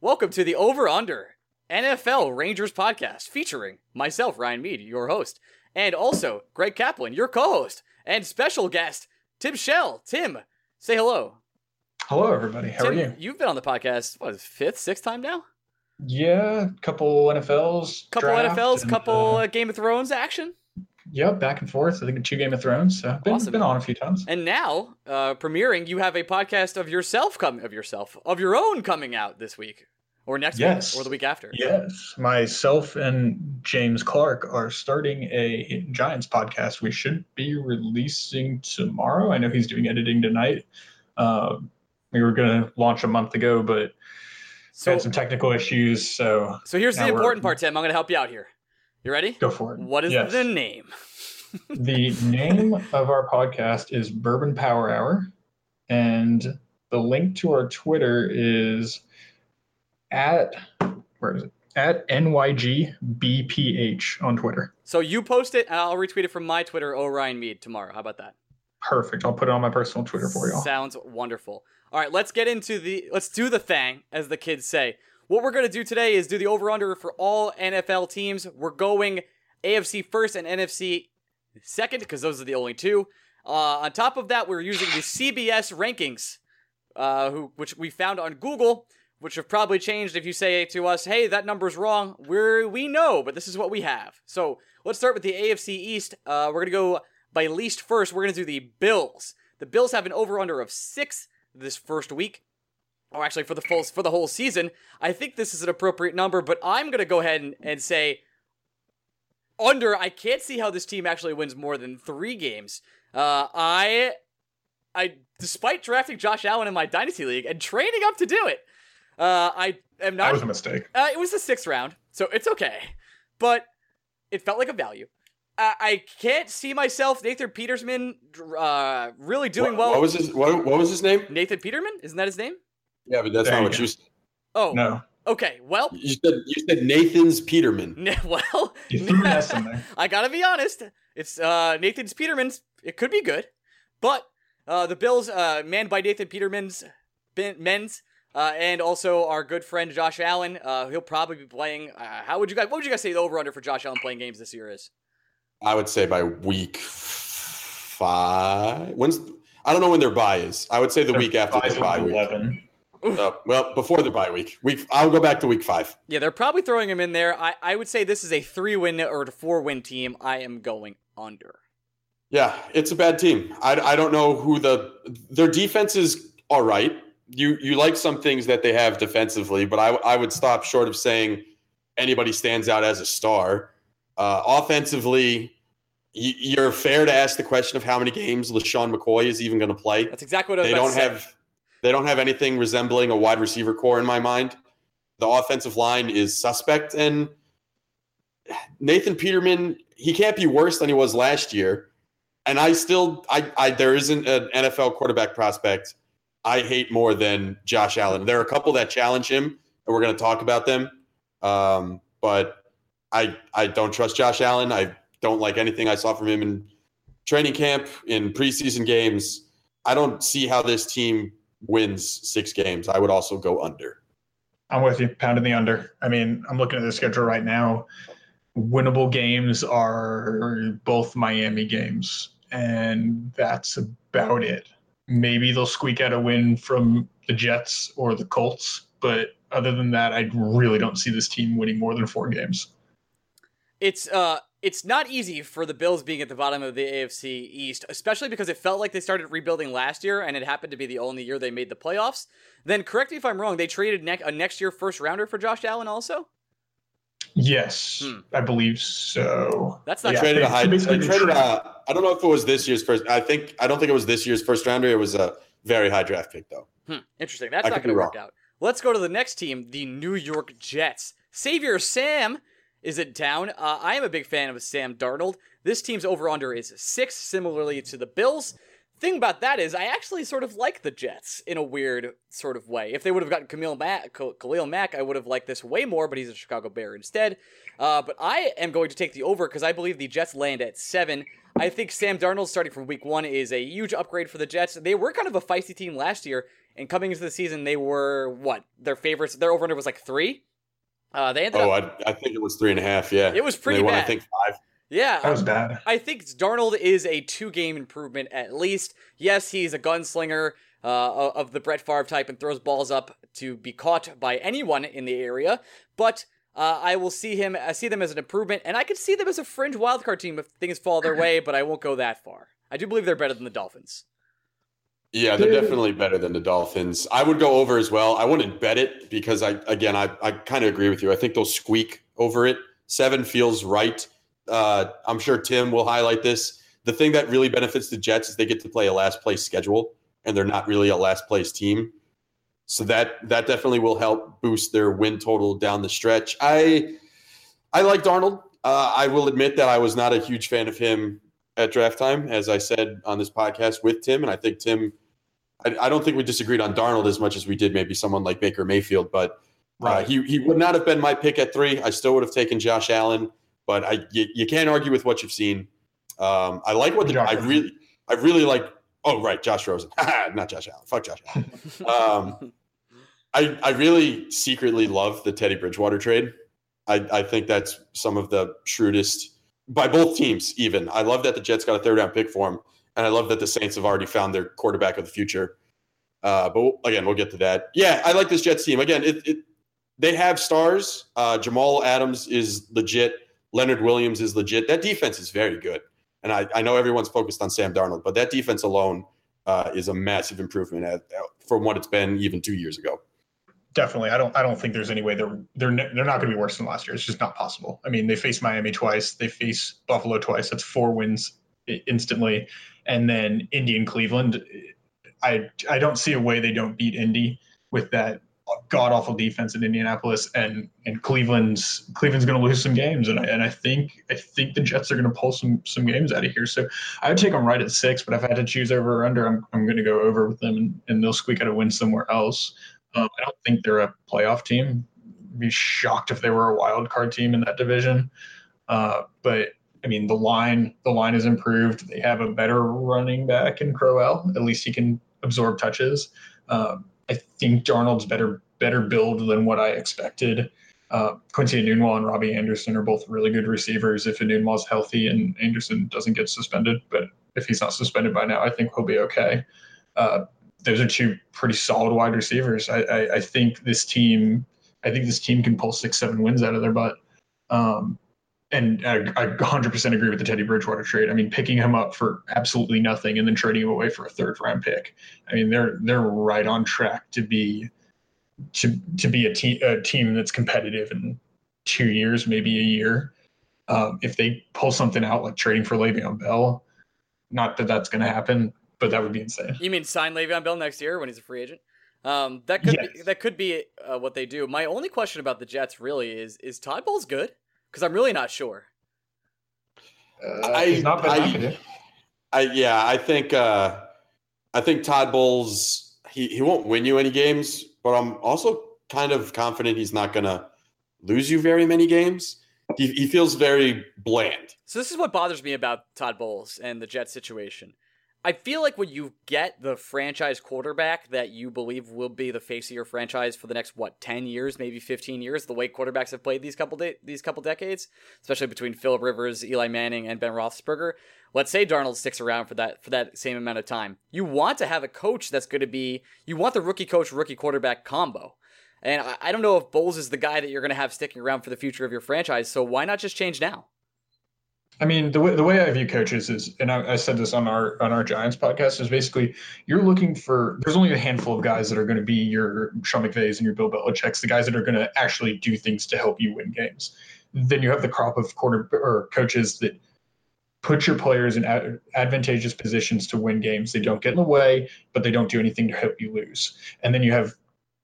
Welcome to the Over Under NFL Rangers podcast featuring myself, Ryan Mead, your host, and also Greg Kaplan, your co host, and special guest, Tim Schell. Tim, say hello. Hello, everybody. How Tim, are you? You've been on the podcast, what, fifth, sixth time now? Yeah, couple NFLs. Couple NFLs, couple uh, uh, Game of Thrones action. Yep, back and forth. I think two Game of Thrones. So been, Awesome. been on a few times. And now, uh, premiering, you have a podcast of yourself coming of yourself of your own coming out this week or next Yes. week or the week after. Yes, myself and James Clark are starting a Giants podcast. We should be releasing tomorrow. I know he's doing editing tonight. Um, we were going to launch a month ago, but So, had some technical issues. So so here's the important part, Tim. I'm going to help you out here. You ready? go for it. What is Yes. the name? the name of our podcast is Bourbon Power Hour, and the link to our Twitter is at where is it? At NYGBPH on Twitter. So you post it, and I'll retweet it from my Twitter, Orion Mead, tomorrow. How about that? Perfect. I'll put it on my personal Twitter for y'all. Sounds wonderful. All right, let's get into the let's do the thing, as the kids say. What we're gonna do today is do the over under for all NFL teams. We're going AFC first and NFC second because those are the only two. Uh, on top of that, we're using the CBS rankings, uh, who which we found on Google, which have probably changed. If you say to us, "Hey, that number's wrong," we we know, but this is what we have. So let's start with the AFC East. Uh, we're gonna go by least first. We're gonna do the Bills. The Bills have an over under of six this first week, or actually for the full for the whole season. I think this is an appropriate number, but I'm gonna go ahead and, and say under. I can't see how this team actually wins more than three games. Uh, I, I, despite drafting Josh Allen in my dynasty league and training up to do it, uh, I am not. That was a mistake. Uh, it was the sixth round, so it's okay. But it felt like a value. I, I can't see myself, Nathan Petersman, uh, really doing what, well. What was his what, what was his name? Nathan Peterman? Isn't that his name? Yeah, but that's There not you what go. you said. Oh, No, okay. Well, You said you said Nathan's Peterman. well, you threw an S in there. I gotta be honest. It's uh, Nathan's Peterman's. It could be good, but uh, the Bills, uh, manned by Nathan Peterman's ben- men's, uh, and also our good friend Josh Allen. Uh, he'll probably be playing. Uh, how would you guys? What would you guys say the over under for Josh Allen playing games this year is? I would say by week five. When's I don't know when their bye is. I would say the week after Five their bye week. Eleven. Uh, well, before the bye week. Week. I'll go back to week five. Yeah, they're probably throwing him in there. I, I would say this is a three win or a four win team. I am going under. Yeah, it's a bad team. I, I don't know who the their defense is. All right, you you like some things that they have defensively, but I I would stop short of saying anybody stands out as a star. Uh, offensively, y- you're fair to ask the question of how many games LeSean McCoy is even going to play. That's exactly what I was They don't have they don't have anything resembling a wide receiver core in my mind. The offensive line is suspect, and Nathan Peterman he can't be worse than he was last year. And I still I, I there isn't an NFL quarterback prospect I hate more than Josh Allen. There are a couple that challenge him, and we're going to talk about them. Um, but I I don't trust Josh Allen. I don't like anything I saw from him in training camp, in preseason games. I don't see how this team wins six games. I would also go under. I'm with you. Pounding the under. I mean, I'm looking at the schedule right now. Winnable games are both Miami games, and that's about it. Maybe they'll squeak out a win from the Jets or the Colts, but other than that, I really don't see this team winning more than four games. It's uh it's not easy for the Bills being at the bottom of the AFC East, especially because it felt like they started rebuilding last year and it happened to be the only year they made the playoffs. Then correct me if I'm wrong, they traded ne- a next year first rounder for Josh Allen also? Yes, Hmm. I believe so. That's not Yeah, traded they- a high. so They traded traded- a, I don't know if it was this year's first. I think I don't think it was this year's first rounder. It was a very high draft pick though. Hmm, interesting. That's I not could going be to work wrong. out. Let's go to the next team, the New York Jets. Savior Sam is it down? Uh, I am a big fan of Sam Darnold. This team's over under is six, similarly to the Bills. Thing about that is, I actually sort of like the Jets in a weird sort of way. If they would have gotten Khalil Mack, Khalil Mack, I would have liked this way more, but he's a Chicago Bear instead. Uh, but I am going to take the over because I believe the Jets land at seven. I think Sam Darnold starting from week one is a huge upgrade for the Jets. They were kind of a feisty team last year, and coming into the season, they were what their favorites. Their over under was like three. Uh, they ended oh, up. I, I think it was three and a half. Yeah, it was pretty won, bad. I think five. Yeah, that was bad. I think Darnold is a two-game improvement at least. Yes, he's a gunslinger uh, of the Brett Favre type and throws balls up to be caught by anyone in the area, but. Uh, I will see him. I see them as an improvement, and I could see them as a fringe wildcard team if things fall their way. But I won't go that far. I do believe they're better than the Dolphins. Yeah, they're definitely better than the Dolphins. I would go over as well. I wouldn't bet it because I again I, I kind of agree with you. I think they'll squeak over it. Seven feels right. Uh, I'm sure Tim will highlight this. The thing that really benefits the Jets is they get to play a last place schedule, and they're not really a last place team. So that that definitely will help boost their win total down the stretch. I I like Darnold. Uh, I will admit that I was not a huge fan of him at draft time, as I said on this podcast with Tim. And I think Tim, I, I don't think we disagreed on Darnold as much as we did maybe someone like Baker Mayfield, but uh, right. he, he would not have been my pick at three. I still would have taken Josh Allen, but I you, you can't argue with what you've seen. Um, I like what the, I really I really like. Oh right, Josh Rosen, not Josh Allen. Fuck Josh Allen. um, I I really secretly love the Teddy Bridgewater trade. I, I think that's some of the shrewdest by both teams, even. I love that the Jets got a third round pick for him. And I love that the Saints have already found their quarterback of the future. Uh, but again, we'll get to that. Yeah, I like this Jets team. Again, it, it they have stars. Uh, Jamal Adams is legit. Leonard Williams is legit. That defense is very good. And I, I know everyone's focused on Sam Darnold, but that defense alone uh, is a massive improvement at, from what it's been even two years ago definitely. I don't. I don't think there's any way they're they're they're not going to be worse than last year. It's just not possible. I mean, they face Miami twice. They face Buffalo twice. That's four wins instantly, and then Indy and Cleveland. I I don't see a way they don't beat Indy with that god awful defense in Indianapolis and and Cleveland's Cleveland's going to lose some games and I, and I think I think the Jets are going to pull some some games out of here. So I would take them right at six, but if I had to choose over or under, I'm I'm going to go over with them and, and they'll squeak out a win somewhere else. Um, I don't think they're a playoff team. Be shocked if they were a wild card team in that division. Uh, but I mean, the line the line is improved. They have a better running back in Crowell. At least he can absorb touches. Um, I think Darnold's better better build than what I expected. Uh, Quincy Enunwa and Robbie Anderson are both really good receivers if Enunwa's healthy and Anderson doesn't get suspended. But if he's not suspended by now, I think he'll be okay. Uh, those are two pretty solid wide receivers. I, I, I, think this team, I think this team can pull six, seven wins out of their butt. Um, and I, I 100% agree with the Teddy Bridgewater trade. I mean, picking him up for absolutely nothing and then trading him away for a third round pick. I mean, they're they're right on track to be to to be a team a team that's competitive in two years, maybe a year. Um, if they pull something out like trading for Le'Veon Bell, not that that's going to happen, but that would be insane. You mean sign Le'Veon Bell next year when he's a free agent? Um, that could yes. be, that could be uh, what they do. My only question about the Jets really is is Todd Bowles good? Because I'm really not sure. Uh, I, not I, I, yeah, I think uh, I think Todd Bowles he he won't win you any games, but I'm also kind of confident he's not gonna lose you very many games. He, he feels very bland. So this is what bothers me about Todd Bowles and the Jets situation. I feel like when you get the franchise quarterback that you believe will be the face of your franchise for the next what ten years, maybe fifteen years, the way quarterbacks have played these couple de- these couple decades, especially between Philip Rivers, Eli Manning, and Ben Roethlisberger. Let's say Darnold sticks around for that for that same amount of time. You want to have a coach that's going to be you want the rookie coach rookie quarterback combo. And I, I don't know if Bowles is the guy that you're going to have sticking around for the future of your franchise. So why not just change now? I mean, the way the way I view coaches is, and I, I, said this on our on our Giants podcast, is basically you're looking for. There's only a handful of guys that are going to be your Sean McVays and your Bill Belichick's, the guys that are going to actually do things to help you win games. Then you have the crop of quarter or coaches that put your players in ad- advantageous positions to win games. They don't get in the way, but they don't do anything to help you lose. And then you have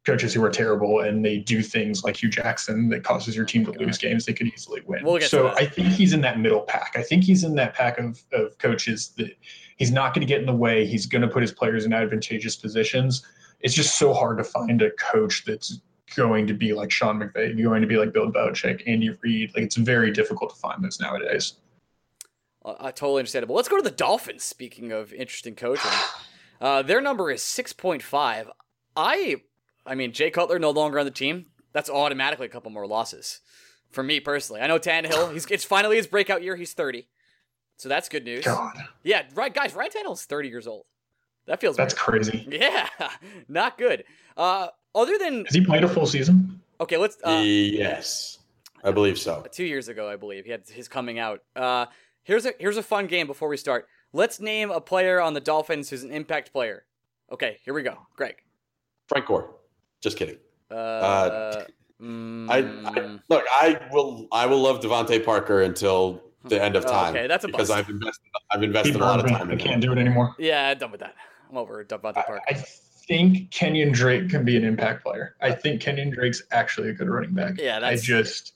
coaches who are terrible and they do things like Hue Jackson that causes your team to lose games they could easily win. We'll so. I think he's in that middle pack. I think he's in that pack of, of coaches that he's not going to get in the way. He's going to put his players in advantageous positions. It's just so hard to find a coach that's going to be like Sean McVay, going to be like Bill Belichick, Andy Reid. Like it's very difficult to find those nowadays. Uh, totally understandable. Let's go to the Dolphins. Speaking of interesting coaching, uh, their number is six point five. I, I mean, Jay Cutler no longer on the team. That's automatically a couple more losses for me personally. I know Tannehill. He's it's finally his breakout year. He's thirty, so that's good news. God, Yeah, right, guys. Ryan Tannehill's thirty years old. That feels that's weird. crazy. Yeah, not good. Uh, other than Has he played a full season? okay, let's. Uh, yes, I believe so. two years ago, I believe he had his coming out. Uh, here's a here's a fun game before we start. Let's name a player on the Dolphins who's an impact player. Okay, here we go. Greg. Frank Gore. Just kidding. Uh, Uh, mm, I, I look. I will. I will love DeVante Parker until the end of Oh, time. okay, that's a because bust. I've invested. I've He invested a lot of time I can't do it anymore. yeah, done with that. I'm over DeVante I, Parker. I think Kenyon Drake can be an impact player. I think Kenyon Drake's actually a good running back. Yeah, I that's just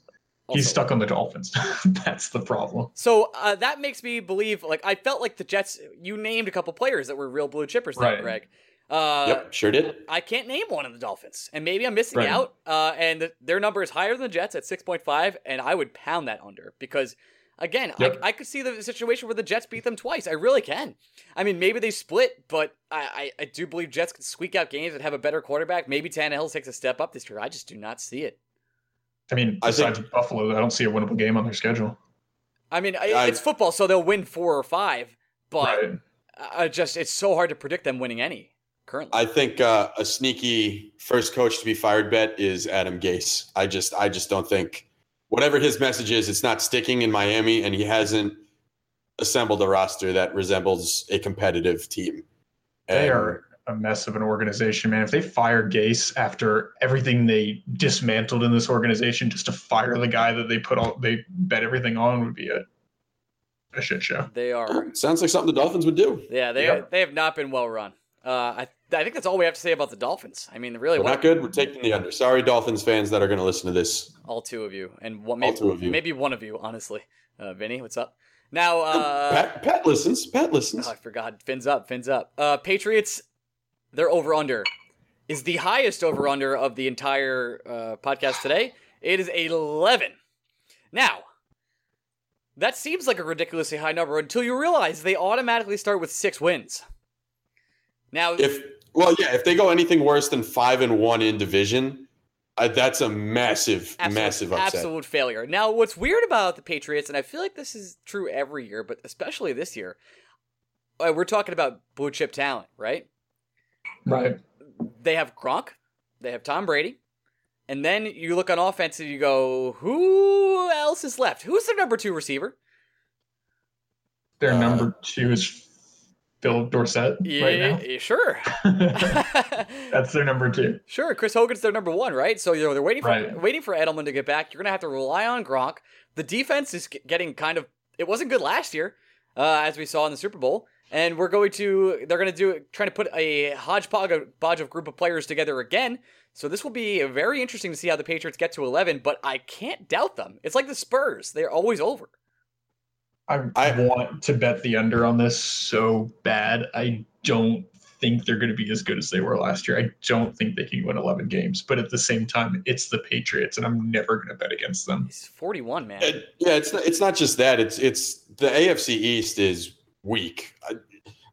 he's stuck on the Dolphins. That's the problem. So uh, that makes me believe. Like I felt like the Jets. You named a couple players that were real blue chippers, there, Right. Greg. Uh, Yep, sure did. I can't name one of the Dolphins, and maybe I'm missing Right. out. Uh, and th- their number is higher than the Jets at 6.5, and I would pound that under because, again, Yep. I, I could see the situation where the Jets beat them twice. I really can. I mean, maybe they split, but I, I, I do believe Jets can squeak out games and have a better quarterback. Maybe Tannehill takes a step up this year. I just do not see it. I mean, I think- besides Buffalo, I don't see a winnable game on their schedule. I mean, I, I- it's football, so they'll win four or five, but right. I just it's so hard to predict them winning any currently. I think uh, a sneaky first coach to be fired bet is Adam Gase. I just, I just don't think whatever his message is, it's not sticking in Miami, and he hasn't assembled a roster that resembles a competitive team. They are a mess of an organization, man. If they fire Gase after everything they dismantled in this organization, just to fire the guy that they put all they bet everything on would be a a shit show. they are Sounds like something the Dolphins would do. Yeah, they Yep. they have not been well run. Uh, I I think that's all we have to say about the Dolphins. I mean, really, We're what, not good. We're taking the under. Sorry, Dolphins fans that are going to listen to this. all two of you, and one, maybe, two of you. maybe one of you, honestly. Uh, Vinny, what's up? Now, uh, Pat, Pat listens. Pat listens. oh, I forgot. Fins up, fins up. Uh, Patriots, their over under is the highest over under of the entire uh, podcast today. It is eleven. Now, that seems like a ridiculously high number until you realize they automatically start with six wins. Now, If well, yeah, if they go anything worse than five and one in division, uh, that's a massive, Absolute- massive upset. Absolute failure. Now, what's weird about the Patriots, and I feel like this is true every year, but especially this year, uh, we're talking about blue chip talent, right? Right. They have Gronk, they have Tom Brady, and then you look on offense and you go, who else is left? Who's their number two receiver? Their Uh, number two is Phil Dorsett Yeah, right sure. That's their number two. Sure, Chris Hogan's their number one, right? So you know they're waiting for Right. waiting for Edelman to get back. You're gonna have to rely on Gronk. The defense is getting kind of. It wasn't good last year, uh, as we saw in the Super Bowl, and we're going to. They're gonna do trying to put a hodgepodge of, podge of group of players together again. So this will be very interesting to see how the Patriots get to 11. But I can't doubt them. It's like the Spurs; they're always over. I, I- want to bet the under on this so bad. I don't think they're going to be as good as they were last year. I don't think they can win 11 games, but at the same time, it's the Patriots, and I'm never going to bet against them. He's 41, man. Yeah, it's not, it's not just that. It's it's the AFC East is weak. I-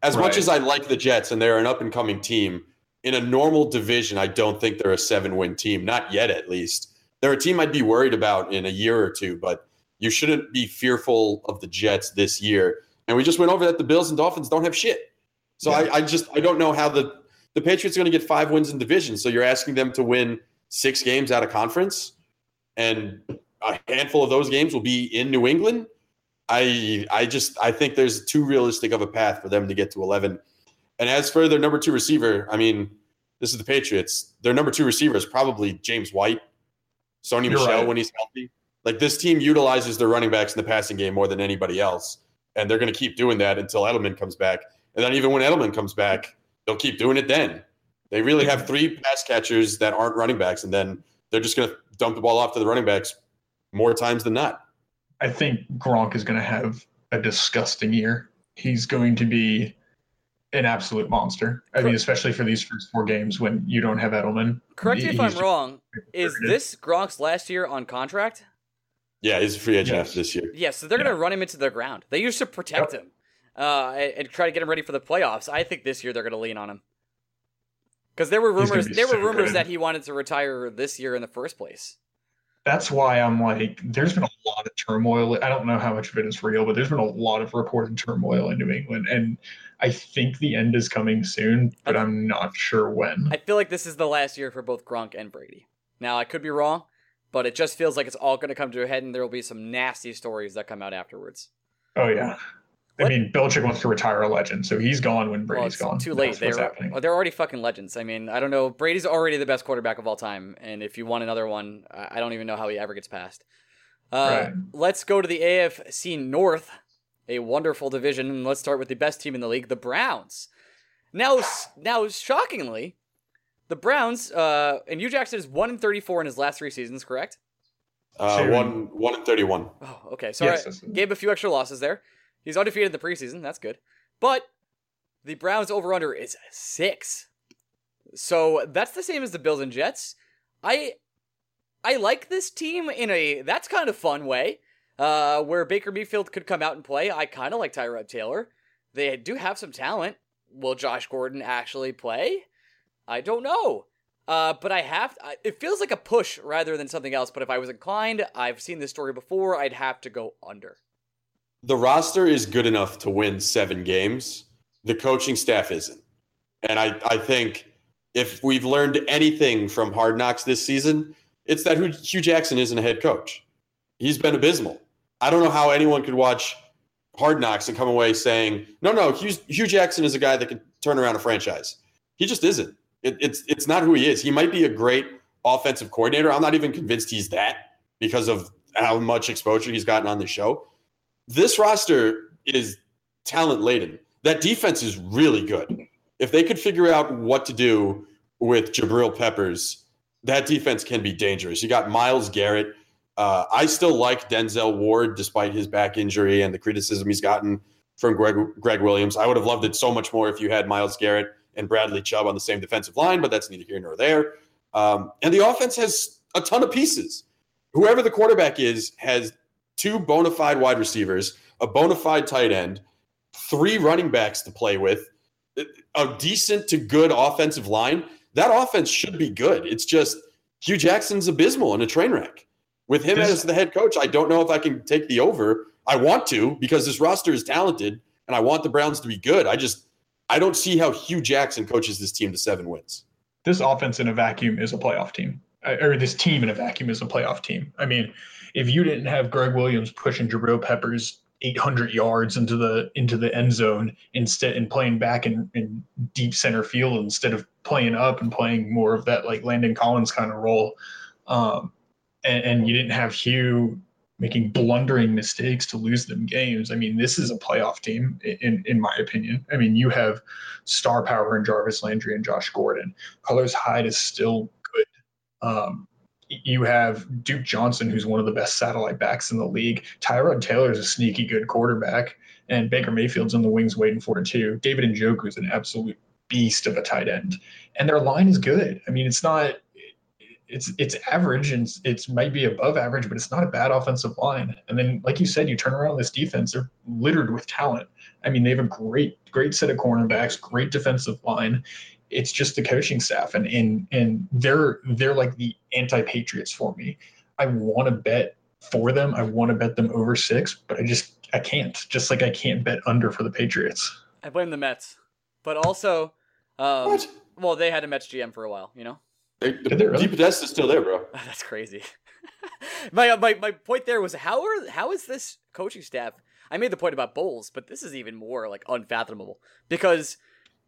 As much as I like the Jets and they're an up and coming team, in a normal division, I don't think they're a seven win team. Not yet, at least. They're a team I'd be worried about in a year or two, but you shouldn't be fearful of the Jets this year. And we just went over that the Bills and Dolphins don't have shit. So Yeah. I, I just I don't know how the the Patriots are going to get five wins in division. So you're asking them to win six games out of conference, and a handful of those games will be in New England. I I just I think there's too realistic of a path for them to get to 11. And as for their number two receiver, I mean, this is the Patriots. Their number two receiver is probably James White, Sony Michel right. when he's healthy. Like this team utilizes their running backs in the passing game more than anybody else, and they're going to keep doing that until Edelman comes back. And then even when Edelman comes back, they'll keep doing it. Then They really have three pass catchers that aren't running backs, and then they're just going to dump the ball off to the running backs more times than not. I think Gronk is going to have a disgusting year. He's going to be an absolute monster. I mean, especially for these first four games when you don't have Edelman. Correct me if I'm wrong. Is this Gronk's last year on contract? Yeah, he's a free agent Yes. after this year. Yeah, so they're going to run him into the ground. They used to protect him uh, and, and try to get him ready for the playoffs. I think this year they're going to lean on him because there were rumors. be There were rumors good. that he wanted to retire this year in the first place. That's why I'm like, there's been a lot of turmoil. I don't know how much of it is real, but there's been a lot of reported turmoil in New England. And I think the end is coming soon, but I'm not sure when. I feel like this is the last year for both Gronk and Brady. Now I could be wrong, but it just feels like it's all going to come to a head, and there will be some nasty stories that come out afterwards. Oh, yeah. I What? mean, Belichick wants to retire a legend, so he's gone when Well, Brady's it's gone. too late. They're happening. well, they're already fucking legends. I mean, I don't know. Brady's already the best quarterback of all time, and if you want another one, I I don't even know how he ever gets past. Uh, Right. Let's go to the AFC North, a wonderful division, and let's start with the best team in the league, the Browns. Now, now, shockingly, the Browns uh, and Hue Jackson is one in thirty-four in his last three seasons. Correct? Uh, one one and thirty-one. Oh, okay. So Yes, I that's- gave a few extra losses there. He's undefeated in the preseason. That's good. But the Browns over under is six. So that's the same as the Bills and Jets. I I like this team in a that's kind of fun way. Uh, where Baker Mayfield could come out and play. I kind of like Tyrod Taylor. They do have some talent. Will Josh Gordon actually play? I don't know. Uh, but I have. I, it feels like a push rather than something else. But if I was inclined, I've seen this story before. I'd have to go under. The roster is good enough to win seven games. The coaching staff isn't. And I, I think if we've learned anything from Hard Knocks this season, it's that Hue Jackson isn't a head coach. He's been abysmal. I don't know how anyone could watch Hard Knocks and come away saying, no, no, Hue, Hue Jackson is a guy that can turn around a franchise. He just isn't. It, it's, it's not who he is. He might be a great offensive coordinator. I'm not even convinced he's that because of how much exposure he's gotten on the show. This roster is talent laden. That defense is really good. If they could figure out what to do with Jabril Peppers, that defense can be dangerous. You got Myles Garrett. Uh, I still like Denzel Ward despite his back injury and the criticism he's gotten from Greg, Gregg Williams. I would have loved it so much more if you had Myles Garrett and Bradley Chubb on the same defensive line, but that's neither here nor there. Um, and the offense has a ton of pieces. Whoever the quarterback is has two bona fide wide receivers, a bona fide tight end, three running backs to play with, a decent to good offensive line. That offense should be good. It's just Hue Jackson's abysmal and a train wreck. With him This- as the head coach, I don't know if I can take the over. I want to because this roster is talented and I want the Browns to be good. I just I don't see how Hue Jackson coaches this team to seven wins. this offense in a vacuum is a playoff team, or this team in a vacuum is a playoff team. I mean, if you didn't have Gregg Williams pushing Jabril Peppers 800 yards into the into the end zone instead and playing back in, in deep center field instead of playing up and playing more of that like Landon Collins kind of role, um, and, and you didn't have Hue making blundering mistakes to lose them games. I mean, this is a playoff team in in my opinion. I mean, you have star power in Jarvis Landry and Josh Gordon. Carlos Hyde is still good. Um, you have Duke Johnson, who's one of the best satellite backs in the league. Tyrod Taylor is a sneaky good quarterback, and Baker Mayfield's in the wings waiting for it too. David Njoku is an absolute beast of a tight end, and their line is good. I mean, it's not. It's it's average and it's, it's might be above average, but it's not a bad offensive line. And then, like you said, you turn around this defense; they're littered with talent. I mean, they have a great, great set of cornerbacks, great defensive line. It's just the coaching staff, and and and they're they're like the anti-patriots for me. I want to bet for them. I want to bet them over six, but I just I can't. Just like I can't bet under for the Patriots. I blame the Mets, but also, um, What? well, they had a Mets GM for a while. You know. They, Did they really? DePodesta's still there, bro. That's crazy. my, uh, my my point there was how are how is this coaching staff? I made the point about Bowles, but this is even more like unfathomable because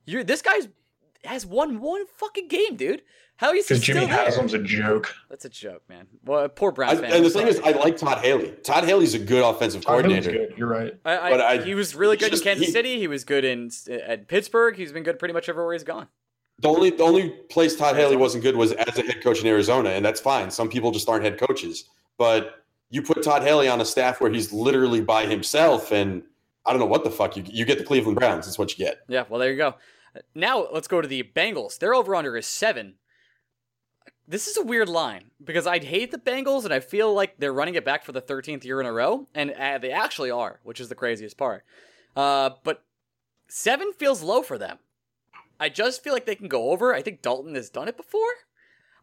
you this guy's has won one fucking game, dude. How is he Because still Jimmy there? Haslam's a joke. That's a joke, man. Well, poor I, Browns fan. and the I'm thing is. I like Todd Haley. Todd Haley's a good offensive Todd coordinator. good. You're right. I, I, but I- he was really good just- in Kansas he- City. He was good in at Pittsburgh. He's been good pretty much everywhere he's gone. The only the only place Todd Haley wasn't good was as a head coach in Arizona, and that's fine. Some people just aren't head coaches. But you put Todd Haley on a staff where he's literally by himself, and I don't know what the fuck you you get the Cleveland Browns. That's what you get. Yeah, well, there you go. Now let's go to the Bengals. Their over under is seven. This is a weird line because I'd hate the Bengals and I feel like they're running it back for the 13th year in a row, and uh, they actually are, which is the craziest part. Uh, but seven feels low for them. I just feel like they can go over. I think Dalton has done it before.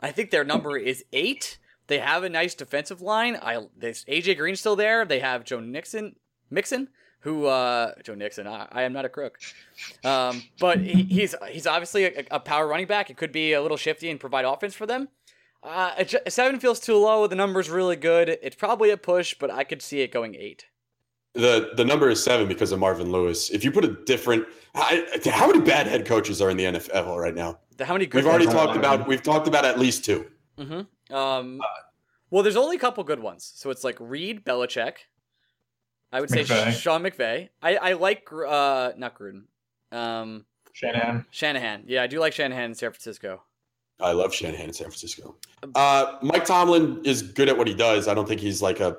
I think their number is eight. They have a nice defensive line. I there's AJ Green still there. They have Joe Nixon, Mixon, who uh, Joe Nixon. I, I am not a crook, um, but he, he's he's obviously a, a, power running back. It could be a little shifty and provide offense for them. Uh, seven feels too low. The number's really good. It's probably a push, but I could see it going eight. The the number is seven because of Marvin Lewis. If you put a different, how many bad head coaches are in the NFL right now? How many? we've already talked about. We've talked about at least 2 mm-hmm. Um, well, there's only a couple good ones. So it's like Reid, Belichick. I would say Sean McVay. I, I like uh not Gruden. Um Shanahan. Shanahan. Yeah, I do like Shanahan in San Francisco. I love Shanahan in San Francisco. Uh, Mike Tomlin is good at what he does. I don't think he's like a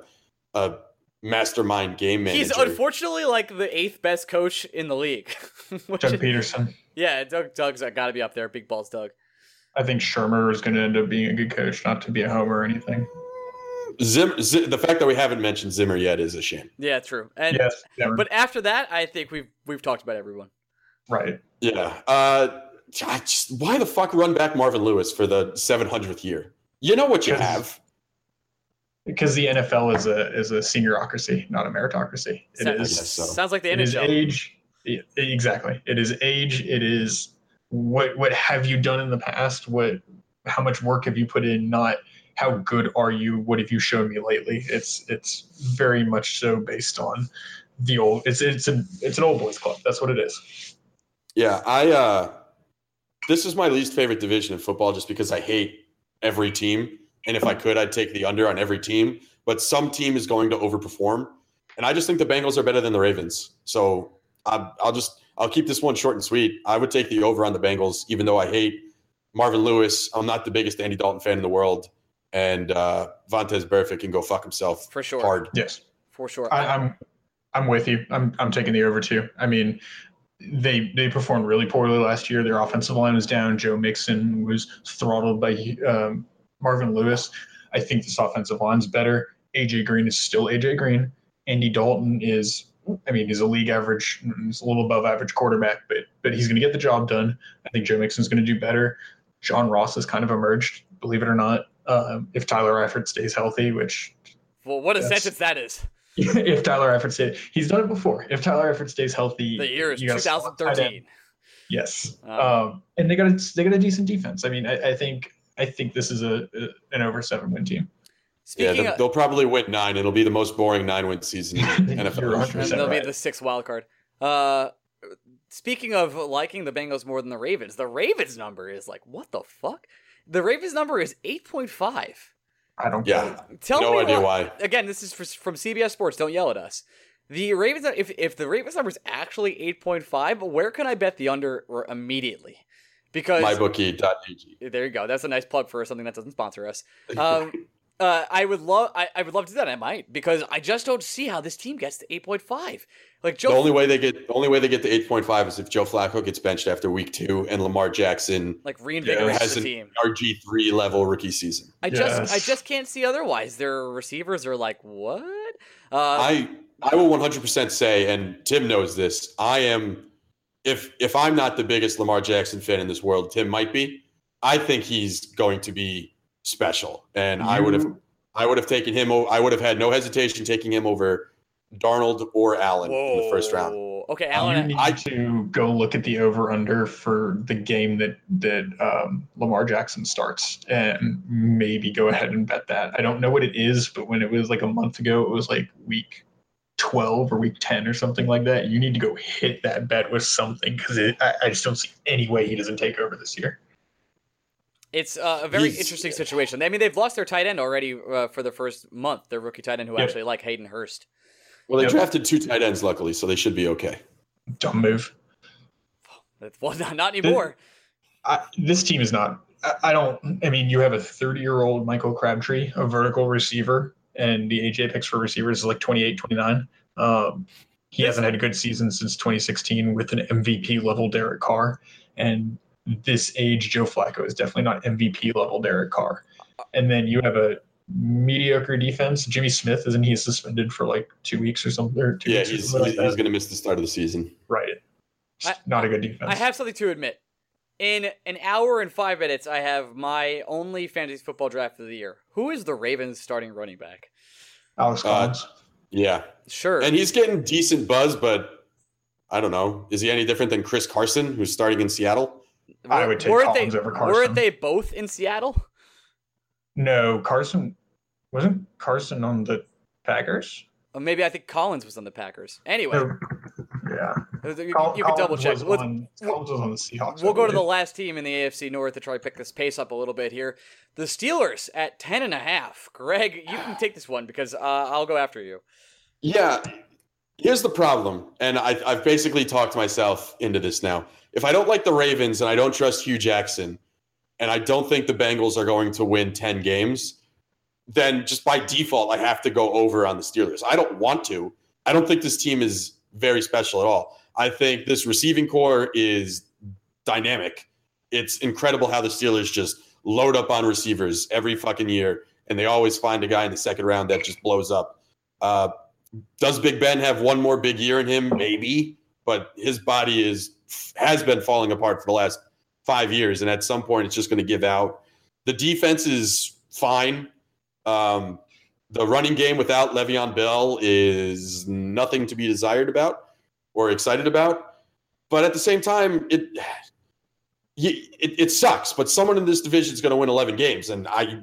a mastermind game manager. He's unfortunately like the eighth best coach in the league. Doug Pederson. Yeah, Doug Doug's got to be up there. Big balls, Doug. I think Shurmur is going to end up being a good coach, not to be a homer or anything. Zim, Zim, the fact that we haven't mentioned Zimmer yet is a shame. Yeah, true. And yes, but after that, I think we've we've talked about everyone. Right. Yeah. Uh, just, why the fuck run back Marvin Lewis for the 700th year? You know what you have. Because the NFL is a is a seniorocracy, not a meritocracy. It sounds, is. So. Sounds like the it NHL. Is age. Exactly. It is age. It is what what have you done in the past? What how much work have you put in? Not how good are you? What have you shown me lately? It's it's very much so based on the old. It's it's a it's an old boys club. That's what it is. Yeah, I. uh This is my least favorite division in football, just because I hate every team, and if I could, I'd take the under on every team. But some team is going to overperform, and I just think the Bengals are better than the Ravens. So i I'll just I'll keep this one short and sweet. I would take the over on the Bengals, even though I hate Marvin Lewis. I'm not the biggest Andy Dalton fan in the world and uh, Vontaze Burfict can go fuck himself for sure. Hard, yes, for sure. I, I'm I'm with you. I'm I'm taking the over too. I mean, they they performed really poorly last year. Their offensive line was down. Joe Mixon was throttled by um, Marvin Lewis. I think this offensive line's better. AJ Green is still AJ Green. Andy Dalton is, I mean, he's a league average, he's a little above average quarterback, but but he's going to get the job done. I think Joe Mixon's going to do better. John Ross has kind of emerged, believe it or not um, if Tyler Eifert stays healthy, which well, what a sentence that is. if Tyler Eifert stays, he's done it before. If Tyler Eifert stays healthy, the year is 2013. Yes, um, um, and they got a they got a decent defense. I mean, I, I think I think this is a, a an over seven win team. Speaking yeah, they'll, of, they'll, probably win nine. It'll be the most boring nine win season in NFL. and they'll right. be the sixth wild card. Uh, speaking of liking the Bengals more than the Ravens, the Ravens number is like what the fuck? The Ravens number is 8.5. I don't yeah. Tell no me idea why. Again, this is from CBS Sports. Don't yell at us. The Ravens, if if the Ravens number is actually 8.5, where can I bet the under immediately? Because mybookie.ag. There you go. That's a nice plug for something that doesn't sponsor us. Um, uh, I would love, I, I would love to do that. I might because I just don't see how this team gets to 8.5. Like Joe, the only way they get the only way they get to eight point five is if Joe Flacco gets benched after week two and Lamar Jackson like reinvigorates has the team. RG three level rookie season. I yes. just I just can't see otherwise. Their receivers are like what? Uh, I I will one hundred percent say, and Tim knows this. I am if if I'm not the biggest Lamar Jackson fan in this world, Tim might be. I think he's going to be special, and you, I would have I would have taken him. I would have had no hesitation taking him over Darnold or Allen Whoa. in the first round. Okay, Allen. You need I, to go look at the over under for the game that that um, Lamar Jackson starts, and maybe go ahead and bet that. I don't know what it is, but when it was like a month ago, it was like week 12 or week 10 or something like that. You need to go hit that bet with something because I, I, just don't see any way he doesn't take over this year. It's uh, a very He's, interesting situation. I mean, they've lost their tight end already uh, for the first month. Their rookie tight end, who yep. actually like Hayden Hurst. Well, they yep. drafted two tight ends, luckily, so they should be okay. Dumb move. Well, not, not anymore. I, this team is not. I, I don't. I mean, you have a 30 year old Michael Crabtree, a vertical receiver, and the AJ picks for receivers is like 28, 29. Um, he hasn't had a good season since 2016 with an MVP level Derek Carr, and this age Joe Flacco is definitely not MVP level Derek Carr. And then you have a mediocre defense. Jimmy Smith isn't he suspended for like two weeks or something? Or two Yeah, weeks he's he's, like he's going to miss the start of the season. right. I- not a good defense. I have something to admit. In an hour and five minutes, I have my only fantasy football draft of the year. Who is the Ravens starting running back? Alex Uh, Collins. Yeah, Sure. and he's getting decent buzz, but I don't know. Is he any different than Chris Carson, who's starting in Seattle? I would take weren't Collins they, over Carson. Weren't they both in Seattle? no, Carson wasn't Carson on the Packers. Or maybe I think Collins was on the Packers. Anyway, No. Yeah, you, Col- you can double check. Let's- on- Collins was on the Seahawks. We'll go to the last team in the AFC North to try to pick this pace up a little bit here. The Steelers at 10 and a half. Greg, you can take this one because uh, I'll go after you. Yeah. Here's the problem, and I've, I've basically talked myself into this now. If I don't like the Ravens and I don't trust Hue Jackson, and I don't think the Bengals are going to win 10 games, then just by default, I have to go over on the Steelers. I don't want to. I don't think this team is very special at all. I think this receiving core is dynamic. It's incredible how the Steelers just load up on receivers every fucking year, and they always find a guy in the second round that just blows up. Uh, does Big Ben have one more big year in him? Maybe, but his body is has been falling apart for the last five years, and at some point, it's just going to give out. The defense is fine. Um, the running game without Le'Veon Bell is nothing to be desired about or excited about. But at the same time, it it, it sucks. But someone in this division is going to win 11 games, and I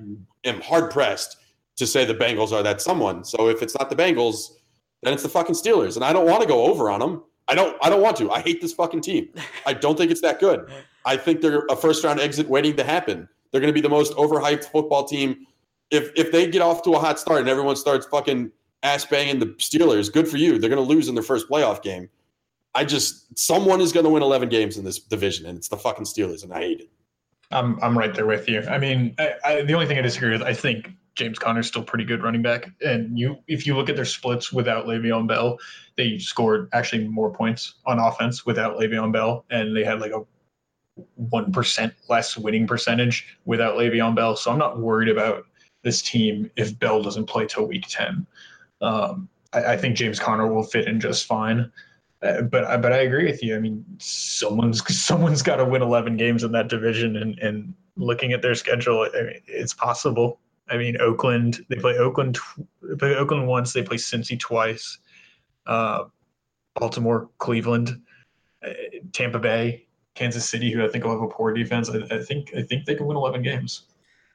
am hard pressed to say the Bengals are that someone. So if it's not the Bengals, then it's the fucking Steelers, and I don't want to go over on them. I don't. I don't want to. I hate this fucking team. I don't think it's that good. I think they're a first round exit waiting to happen. They're going to be the most overhyped football team. If if they get off to a hot start and everyone starts fucking ass banging the Steelers, good for you. They're going to lose in their first playoff game. I just someone is going to win 11 games in this division, and it's the fucking Steelers, and I hate it. I'm I'm right there with you. I mean, I, I, the only thing I disagree with, I think James Conner's still pretty good running back, and you if you look at their splits without Le'Veon Bell, they scored actually more points on offense without Le'Veon Bell, and they had like a one percent less winning percentage without Le'Veon Bell. So I'm not worried about this team if Bell doesn't play till week ten. Um, I, I think James Conner will fit in just fine. Uh, but I but I agree with you. I mean, someone's someone's got to win 11 games in that division, and and looking at their schedule, I mean, it's possible. I mean, Oakland they play Oakland they play Oakland once, they play Cincy twice, uh, Baltimore, Cleveland, uh, Tampa Bay, Kansas City, who I think will have a poor defense. I, I think I think they can win 11 games.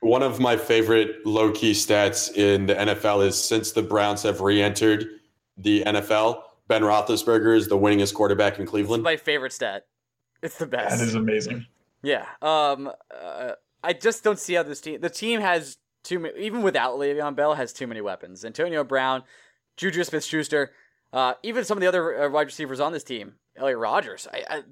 One of my favorite low key stats in the NFL is since the Browns have re entered the NFL, Ben Roethlisberger is the winningest quarterback in It's Cleveland. my favorite stat. It's the best. That is amazing. Yeah. Um. Uh, I just don't see how this team. The team has too many. Even without Le'Veon Bell, has too many weapons. Antonio Brown, Juju Smith-Schuster, uh, even some of the other uh, wide receivers on this team. Elliot Rogers. I. I,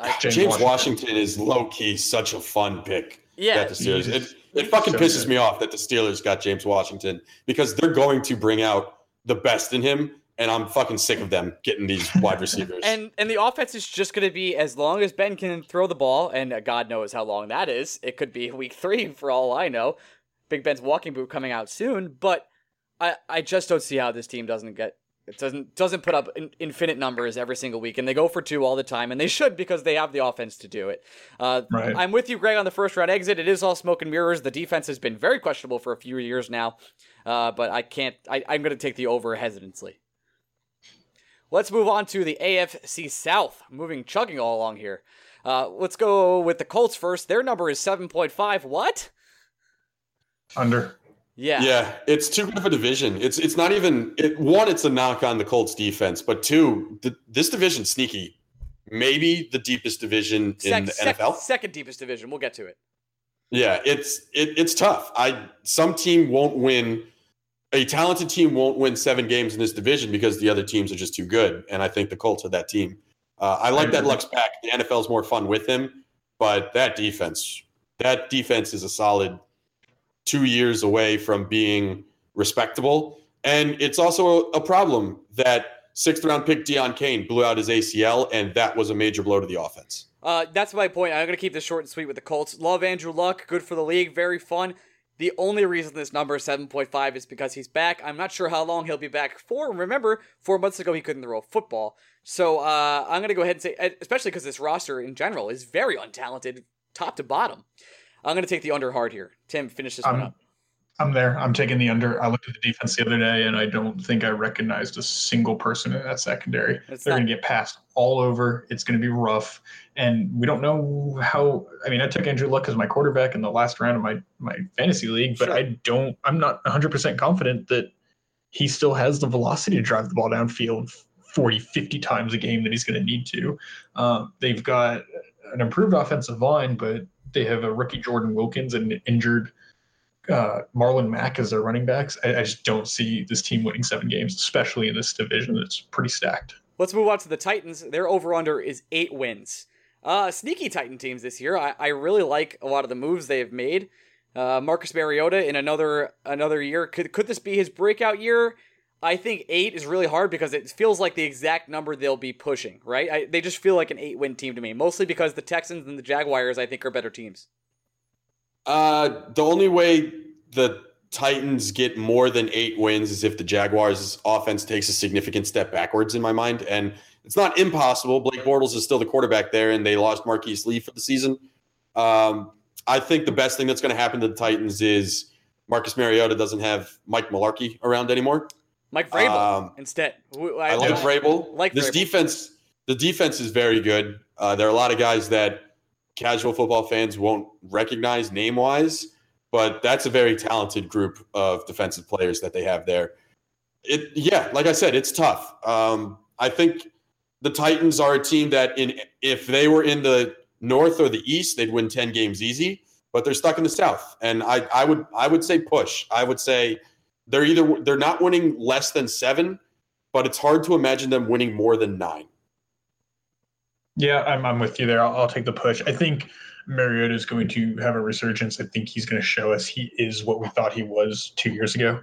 I James James Washington. Washington is low key such a fun pick. Yeah. that the Steelers. It, it fucking so pisses good. me off that the Steelers got James Washington because they're going to bring out the best in him, and I'm fucking sick of them getting these wide receivers. And and the offense is just going to be as long as Ben can throw the ball, and uh, God knows how long that is. It could be week three for all I know. Big Ben's walking boot coming out soon, but I I just don't see how this team doesn't get it doesn't doesn't put up in, infinite numbers every single week, and they go for two all the time, and they should because they have the offense to do it. Uh, Right. I'm with you, Greg, on the first round exit. It is all smoke and mirrors. The defense has been very questionable for a few years now, uh, but I can't. I, I'm going to take the over hesitantly. Let's move on to the AFC South. Moving, chugging all along here. Uh, let's go with the Colts first. Their number is 7.5. What? Under. Yeah. yeah, it's too good of a division. It's it's not even it, one. It's a knock on the Colts defense, but two, the, this division sneaky. Maybe the deepest division in the sec- NFL. second deepest division. We'll get to it. Yeah, it's it, it's tough. I some team won't win. A talented team won't win seven games in this division because the other teams are just too good, and I think the Colts are that team. Uh, I like that Luck's back. The NFL is more fun with him. but that defense, that defense is a solid two years away from being respectable. And it's also a problem that sixth round pick Deon Cain blew out his ACL, and that was a major blow to the offense. Uh, that's my point. I'm going to keep this short and sweet with the Colts. Love Andrew Luck. Good for the league. Very fun. The only reason this number is 7.5 is because he's back. I'm not sure how long he'll be back for. Remember, four months ago he couldn't throw football. So uh, I'm going to go ahead and say, especially because this roster in general is very untalented, top to bottom. I'm going to take the under hard here. Tim, finish this um, one up. I'm there. I'm taking the under. I looked at the defense the other day, and I don't think I recognized a single person in that secondary. It's They're not- going to get passed all over. It's going to be rough, and we don't know how. I mean, I took Andrew Luck as my quarterback in the last round of my my fantasy league, but sure. I don't. I'm not 100 percent confident that he still has the velocity to drive the ball downfield 40, 50 times a game that he's going to need to. Um, they've got an improved offensive line, but they have a rookie Jordan Wilkins and injured uh, Marlon Mack as their running backs, I, I, just don't see this team winning seven games, especially in this division that's pretty stacked. Let's move on to the Titans. Their over under is eight wins. Uh, sneaky Titan teams this year. I, I really like a lot of the moves they have made. Uh, Marcus Mariota in another another year. Could could this be his breakout year? I think eight is really hard because it feels like the exact number they'll be pushing. Right? I, they just feel like an eight win team to me, mostly because the Texans and the Jaguars I think are better teams. Uh, the only way the Titans get more than eight wins is if the Jaguars' offense takes a significant step backwards, in my mind. And it's not impossible. Blake Bortles is still the quarterback there, and they lost Marquise Lee for the season. Um, I think the best thing that's going to happen to the Titans is Marcus Mariota doesn't have Mike Mularkey around anymore. Mike Vrabel um, instead. I, I like Vrabel. Like this Vrabel. defense. The defense is very good. Uh, there are a lot of guys that casual football fans won't recognize name wise, but that's a very talented group of defensive players that they have there. It yeah, like I said, it's tough. Um, I think the Titans are a team that in if they were in the North or the East, they'd win ten games easy. But they're stuck in the South, and I I would I would say push. I would say they're either they're not winning less than seven, but it's hard to imagine them winning more than nine. Yeah, I'm, I'm with you there. I'll, I'll take the push. I think Mariota is going to have a resurgence. I think he's going to show us he is what we thought he was two years ago.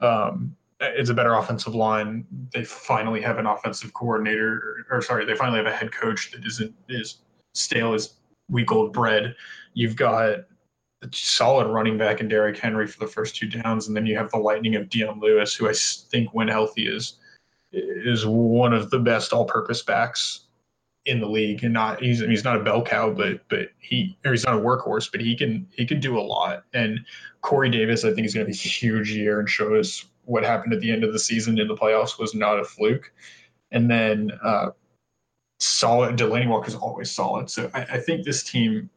Um, it's a better offensive line. They finally have an offensive coordinator, or, or sorry, they finally have a head coach that isn't is stale as week old bread. You've got solid running back in Derrick Henry for the first two downs, and then you have the lightning of Dion Lewis, who I think, when healthy, is is one of the best all-purpose backs in the league and not he's he's not a bell cow, but but he or he's not a workhorse, but he can he can do a lot. And Corey Davis, I think, is going to be a huge year and show us what happened at the end of the season in the playoffs was not a fluke. And then uh, solid Walker is always solid. So I, I think this team,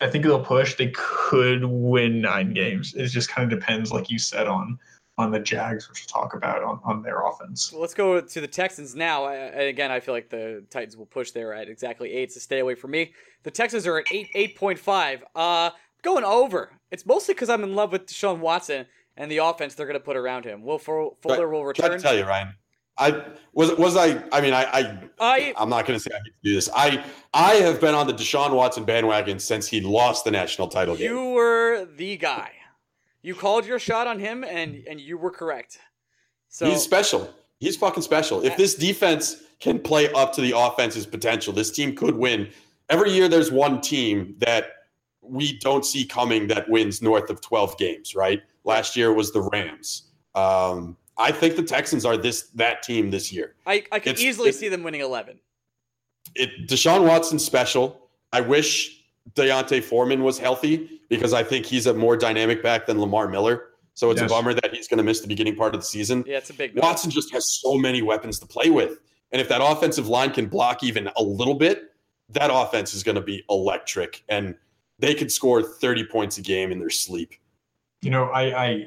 I think they'll push. They could win nine games. It just kind of depends, like you said, on on the Jags, which we'll talk about on, on their offense. Well, let's go to the Texans now. I, again, I feel like the Titans will push there at exactly eight, so stay away from me. The Texans are at eight eight point five. Uh, going over. It's mostly because I'm in love with Deshaun Watson and the offense they're going to put around him. Will Fuller will return. Try to tell you, Ryan. I was was I. I mean, I. I, I I'm not going to say I do this. I I have been on the Deshaun Watson bandwagon since he lost the national title game. You were the guy. You called your shot on him, and and you were correct. So he's special. He's fucking special. If this defense can play up to the offense's potential, this team could win. Every year, there's one team that we don't see coming that wins north of 12 games. Right? Last year was the Rams. Um, I think the Texans are this that team this year. I, I could it's, easily see them winning 11. It Deshaun Watson special. I wish D'Onta Foreman was healthy because I think he's a more dynamic back than Lamar Miller. So it's yes. a bummer that he's going to miss the beginning part of the season. Yeah, it's a big. Watson just has so many weapons to play with, and if that offensive line can block even a little bit, that offense is going to be electric, and they could score thirty points a game in their sleep. You know, I I,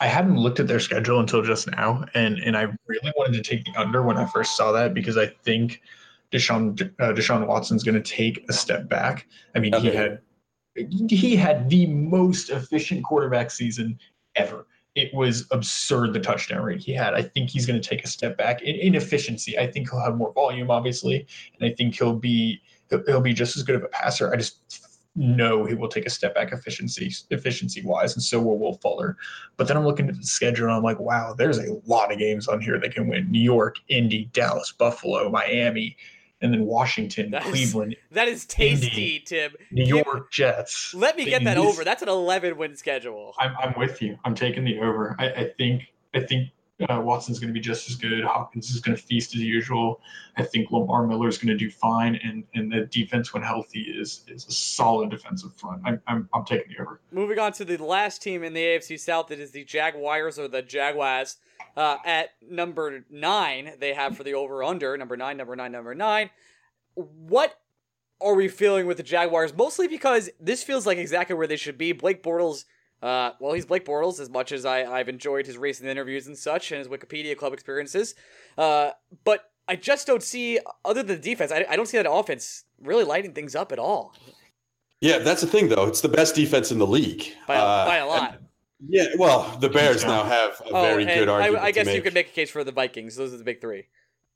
I hadn't looked at their schedule until just now, and and I really wanted to take the under when I first saw that because I think Deshaun uh, Deshaun Watson's going to take a step back. I mean, okay. he had he had the most efficient quarterback season ever. It was absurd the touchdown rate he had. I think he's going to take a step back in, in efficiency. I think he'll have more volume, obviously, and I think he'll be he'll, he'll be just as good of a passer. I just know he will take a step back efficiency efficiency wise, and so will Will Fuller. But then I'm looking at the schedule and I'm like, wow, there's a lot of games on here that can win. New York, Indy, Dallas, Buffalo, Miami, and then Washington, That is- Cleveland, That is tasty, Indy. Tim. New Give- York Jets. Let me get that over. That's an 11 win schedule. I'm, I'm with you. I'm taking the over. I, I think I think uh, Watson's going to be just as good. Hopkins is going to feast as usual. I think Lamar Miller is going to do fine, and and the defense when healthy is is a solid defensive front. I'm I'm, I'm taking the over. Moving on to the last team in the AFC South, it is the Jaguars or the Jaguars. Uh, at number nine, they have for the over under number nine, number nine, number nine. What are we feeling with the Jaguars? Mostly because this feels like exactly where they should be. Blake Bortles, uh, well, he's Blake Bortles as much as I, I've enjoyed his recent interviews and such and his Wikipedia club experiences. Uh, but I just don't see, other than the defense, I, I don't see that offense really lighting things up at all Yeah, that's the thing, though. It's the best defense in the league by, a Uh, by a lot. Yeah, well, the Bears now have a Oh, very good argument. I, I to guess you could make a case for the Vikings. Those are the big three.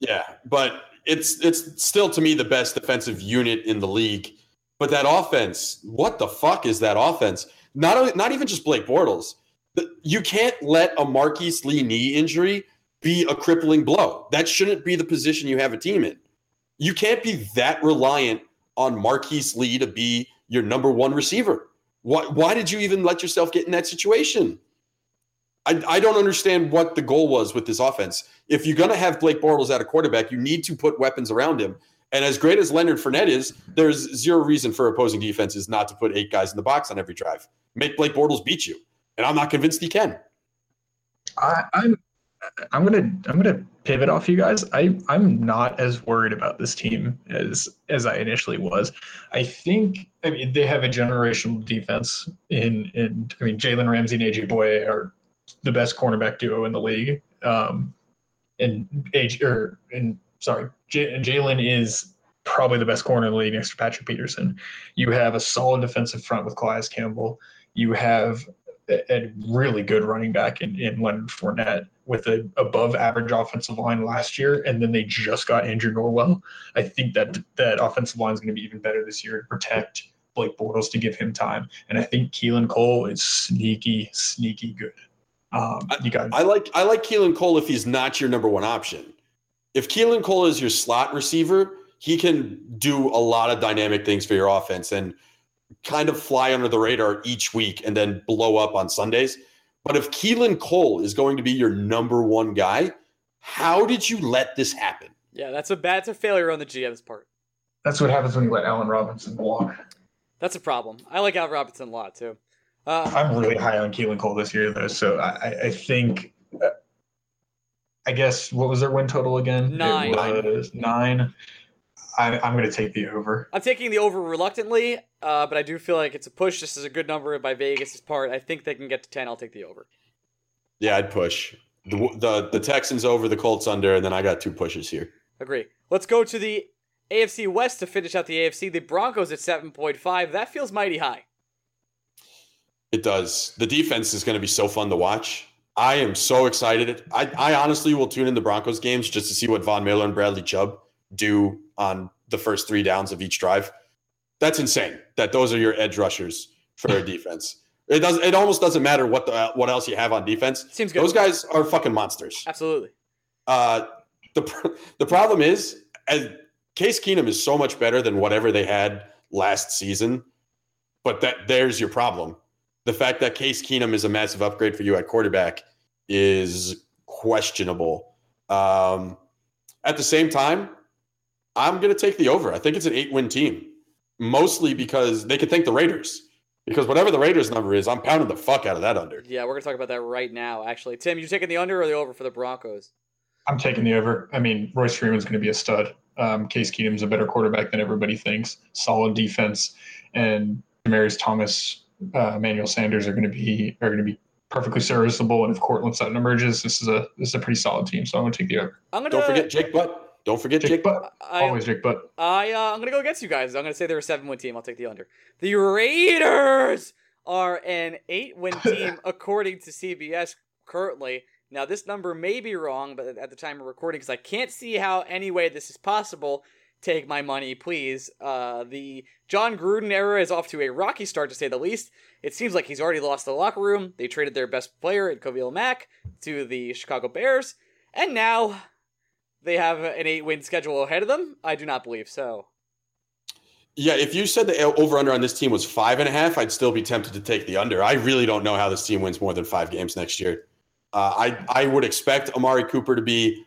Yeah, but it's it's still to me the best defensive unit in the league. But that offense, what the fuck is that offense? Not not even just Blake Bortles. You can't let a Marquise Lee knee injury be a crippling blow. That shouldn't be the position you have a team in. You can't be that reliant on Marquise Lee to be your number one receiver. Why, why did you even let yourself get in that situation? I, I don't understand what the goal was with this offense. If you're going to have Blake Bortles at a quarterback, you need to put weapons around him. And as great as Leonard Fournette is, there's zero reason for opposing defenses not to put eight guys in the box on every drive. Make Blake Bortles beat you. And I'm not convinced he can. I, I'm I'm gonna I'm gonna pivot off you guys. I I'm not as worried about this team as as I initially was. I think I mean they have a generational defense in in I mean Jalen Ramsey and AJ Bouye are the best cornerback duo in the league. Um, and AJ or and sorry, J- Jalen is probably the best corner in the league next to Patrick Peterson. You have a solid defensive front with Calais Campbell. You have a, a really good running back in, in Leonard Fournette with an above average offensive line last year, and then they just got Andrew Norwell. I think that that offensive line is going to be even better this year to protect Blake Bortles to give him time. And I think Keelan Cole is sneaky, sneaky good. Um, you got I like I like Keelan Cole if he's not your number one option. If Keelan Cole is your slot receiver, he can do a lot of dynamic things for your offense and kind of fly under the radar each week and then blow up on Sundays. But if Keelan Cole is going to be your number one guy, how did you let this happen? Yeah, that's a bad, that's a failure on the GM's part. that's what happens when you let Allen Robinson walk. That's a problem. I like Al Robinson a lot too. Uh, I'm really high on Keelan Cole this year, though. So I, I- I think, uh, I guess, what was their win total again? Nine. It was nine. I, I'm going to take the over. I'm taking the over reluctantly, uh, but I do feel like it's a push. This is a good number by Vegas' part. I think they can get to ten. I'll take the over. Yeah, I'd push the the, the Texans over, the Colts under, and then I got two pushes here. Agree. Let's go to the AFC West to finish out the AFC. The Broncos at seven point five. That feels mighty high. It does. The defense is going to be so fun to watch. I am so excited. I, I honestly will tune in the Broncos games just to see what Von Miller and Bradley Chubb do on the first three downs of each drive. That's insane. That those are your edge rushers for a defense. It does. It almost doesn't matter what the what else you have on defense. Seems good. Those guys are fucking monsters. Absolutely. Uh, the the problem is, as Case Keenum is so much better than whatever they had last season, but that there's your problem. The fact that Case Keenum is a massive upgrade for you at quarterback is questionable. Um, at the same time, I'm going to take the over. I think it's an eight win team, mostly because they could thank the Raiders. Because whatever the Raiders number is, I'm pounding the fuck out of that under. Yeah, we're gonna talk about that right now. Actually, Tim, you taking the under or the over for the Broncos? I'm taking the over. I mean, Royce Freeman's going to be a stud. Um, Case Keenum's a better quarterback than everybody thinks. Solid defense, and Demaryius Thomas, uh, Emmanuel Sanders are going to be are going to be perfectly serviceable. And if Courtland Sutton emerges, this is a this is a pretty solid team. So I'm going to take the over. I'm gonna Don't forget Jake Butt. Don't forget Jake Jake Butt. Butt, I, always Jake Butt. I uh, I'm gonna go against you guys. I'm gonna say they're a seven win team. I'll take the under. The Raiders are an eight win team according to CBS currently. Now this number may be wrong, but at the time of recording, because I can't see how any way this is possible. Take my money, please. Uh, the Jon Gruden era is off to a rocky start, to say the least. It seems like he's already lost the locker room. They traded their best player, at Khalil Mack, to the Chicago Bears, and now they have an eight-win schedule ahead of them. I do not believe so. Yeah, if you said the over under on this team was five and a half, I'd still be tempted to take the under. I really don't know how this team wins more than five games next year. Uh, I I would expect Amari Cooper to be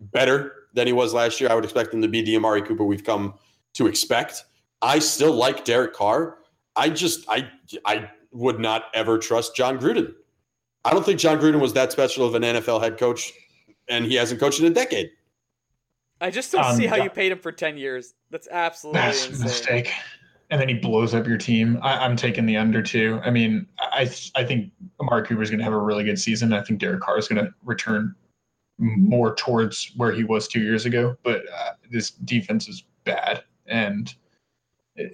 better than he was last year. I would expect him to be the Amari Cooper we've come to expect. I still like Derek Carr. I just I I would not ever trust Jon Gruden. I don't think Jon Gruden was that special of an NFL head coach, and he hasn't coached in a decade. I just don't um, see how you paid him for ten years. That's absolutely that's insane. a mistake. And then he blows up your team. I, am taking the under too. I mean, I I think Amari Cooper is going to have a really good season. I think Derek Carr is going to return more towards where he was two years ago. But uh, this defense is bad, and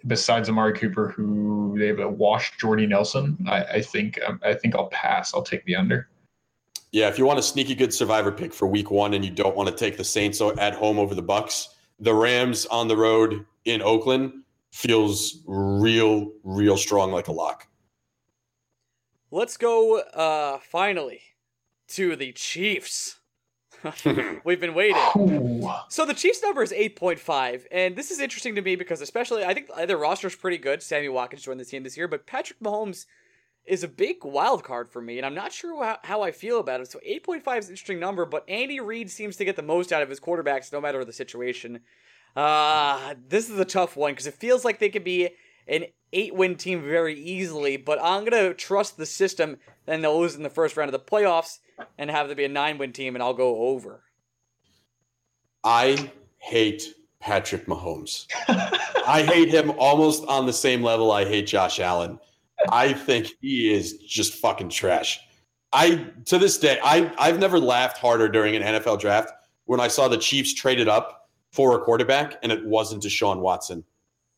besides Amari Cooper, who they have a washed Jordy Nelson, I, I think um, I think I'll pass. I'll take the under. Yeah, if you want a sneaky good survivor pick for week one and you don't want to take the Saints at home over the Bucks, the Rams on the road in Oakland feels real, real strong like a lock. Let's go uh finally to the Chiefs. We've been waiting. So the Chiefs number is 8.5, and this is interesting to me because especially I think their roster is pretty good. Sammy Watkins joined the team this year, but Patrick Mahomes is a big wild card for me, and I'm not sure how, how I feel about it. So 8.5 is an interesting number, but Andy Reid seems to get the most out of his quarterbacks no matter the situation. Uh, this is a tough one because it feels like they could be an eight win team very easily, but I'm going to trust the system. Then they'll lose in the first round of the playoffs and have to be a nine win team, and I'll go over. I hate Patrick Mahomes. I hate him almost on the same level I hate Josh Allen. I think he is just fucking trash. I to this day, I I've never laughed harder during an NFL draft when I saw the Chiefs traded up for a quarterback and it wasn't Deshaun Watson.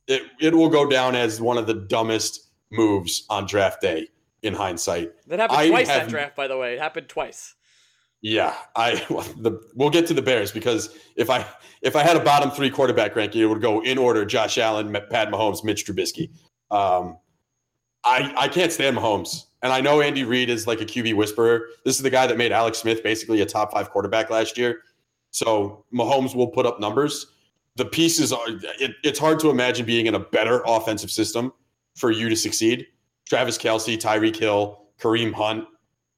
It it will go down as one of the dumbest moves on draft day in hindsight. That happened I twice have, that draft, by the way. It happened twice. Yeah, I the we'll get to the Bears because if I if I had a bottom three quarterback ranking, it would go in order: Josh Allen, Pat Mahomes, Mitch Trubisky. Um, I, I can't stand Mahomes. And I know Andy Reid is like a QB whisperer. This is the guy that made Alex Smith basically a top five quarterback last year. So Mahomes will put up numbers. The pieces are, it, it's hard to imagine being in a better offensive system for you to succeed. Travis Kelce, Tyreek Hill, Kareem Hunt.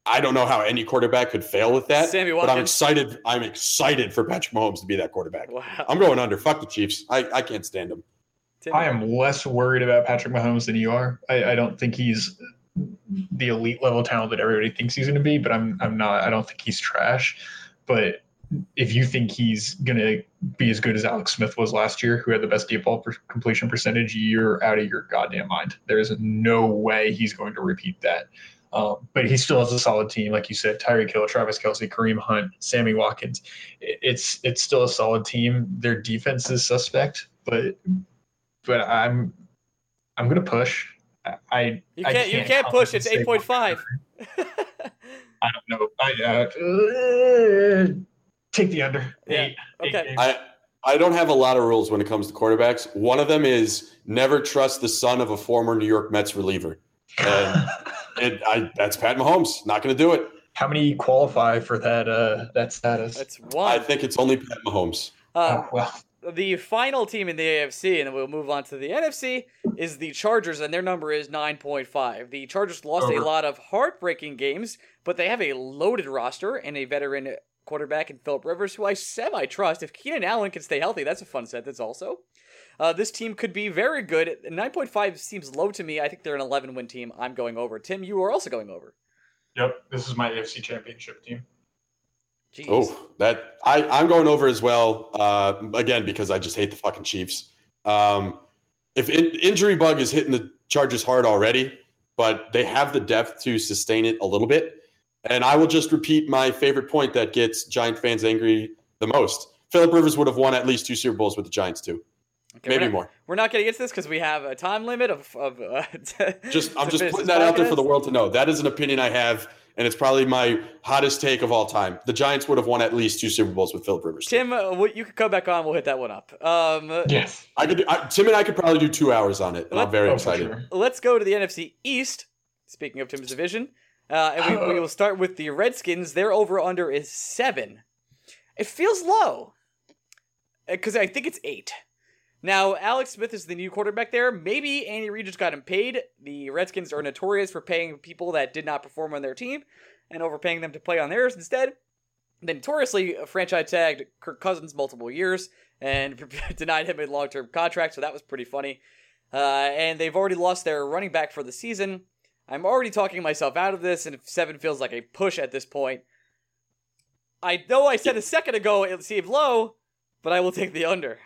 I don't know how any quarterback could fail with that. Sammy But I'm excited. I'm excited for Patrick Mahomes to be that quarterback. Wow. I'm going under. Fuck the Chiefs. I, I can't stand them. I am less worried about Patrick Mahomes than you are. I, I don't think he's the elite level talent that everybody thinks he's going to be, but I'm I'm not. I don't think he's trash. But if you think he's going to be as good as Alex Smith was last year, who had the best deep ball per completion percentage, you're out of your goddamn mind. There is no way he's going to repeat that. Um, but he still has a solid team, like you said, Tyreek Hill, Travis Kelce, Kareem Hunt, Sammy Watkins. It's it's still a solid team. Their defense is suspect, but but I'm I'm gonna push. I you can't, I can't you can't push. It's eight point five. I don't know. I uh, take the under. Yeah. Eight, okay. Eight I I don't have a lot of rules when it comes to quarterbacks. One of them is never trust the son of a former New York Mets reliever. And it, I, that's Pat Mahomes. Not going to do it. How many qualify for that uh, that status? That's one. I think it's only Pat Mahomes. Uh, oh, well, the final team in the AFC, and then we'll move on to the NFC, is the Chargers, and their number is 9.5. The Chargers lost Over. a lot of heartbreaking games, but they have a loaded roster and a veteran quarterback in Philip Rivers, who I semi trust. If Keenan Allen can stay healthy, that's a fun sentence also. Uh, this team could be very good. 9.5 seems low to me. I think they're an 11 win team. I'm going over. Tim, you are also going over. Yep, this is my AFC championship team. Jeez. Oh, that I I'm going over as well. Uh, again because I just hate the fucking Chiefs. Um, if in, injury bug is hitting the Chargers hard already, but they have the depth to sustain it a little bit. And I will just repeat my favorite point that gets Giant fans angry the most. Philip Rivers would have won at least two Super Bowls with the Giants too. Okay, Maybe we're not, more. We're not going to get to this because we have a time limit of. of uh, to, just I'm just putting that podcast. out there for the world to know. That is an opinion I have and it's probably my hottest take of all time. The Giants would have won at least two Super Bowls with Philip Rivers. Tim, uh, you could come back on. We'll hit that one up. Um, Yes. I could, I, Tim and I could probably do two hours on it, and I'm very Oh, excited. sure. let's go to the NFC East. Speaking of Tim's division, uh, and we, we will start with the Redskins. Their over under is seven. It feels low because I think it's eight. Now, Alex Smith is the new quarterback there. Maybe Andy Reid just got him paid. The Redskins are notorious for paying people that did not perform on their team and overpaying them to play on theirs instead. They notoriously franchise tagged Kirk Cousins multiple years and denied him a long term contract, so that was pretty funny. Uh, and they've already lost their running back for the season. I'm already talking myself out of this, and if seven feels like a push at this point, I know I said a second ago it seemed low, but I will take the under.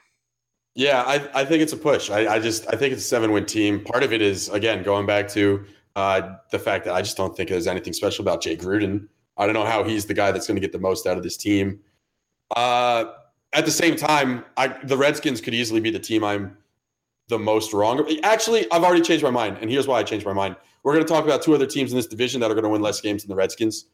Yeah, I, I think it's a push. I, I just I think it's a seven win team. Part of it is again going back to uh, the fact that I just don't think there's anything special about Jay Gruden. I don't know how he's the guy that's going to get the most out of this team. Uh, at the same time, I, the Redskins could easily be the team I'm the most wrong. Actually, I've already changed my mind, and here's why I changed my mind. We're going to talk about two other teams in this division that are going to win less games than the Redskins.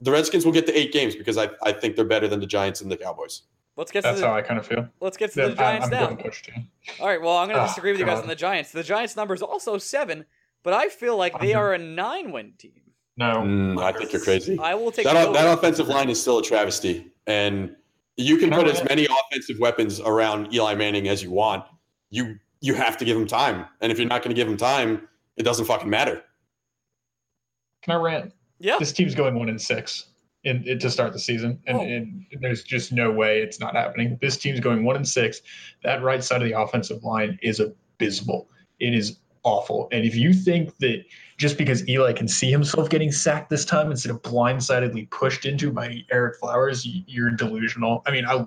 The Redskins will get to eight games because I, I think they're better than the Giants and the Cowboys. Let's get to That's the, how I kind of feel. let's get to Yeah, the Giants I'm, now. I'm going push too. All right, well, I'm going to Oh, disagree with you guys God. on the Giants. The Giants' number is also seven, but I feel like they are a nine-win team. No. Mm, I think you're crazy. I will take that, o- that offensive line is still a travesty, and you can No, put as many offensive weapons around Eli Manning as you want. You you have to give him time, and if you're not going to give him time, it doesn't fucking matter. Can I rant? Yeah, This team's going one and six in, in to start the season, and, Oh. and there's just no way it's not happening. This team's going one and six. That right side of the offensive line is abysmal. It is awful. And if you think that just because Eli can see himself getting sacked this time instead of blindsidedly pushed into by Ereck Flowers, you're delusional. I mean, I,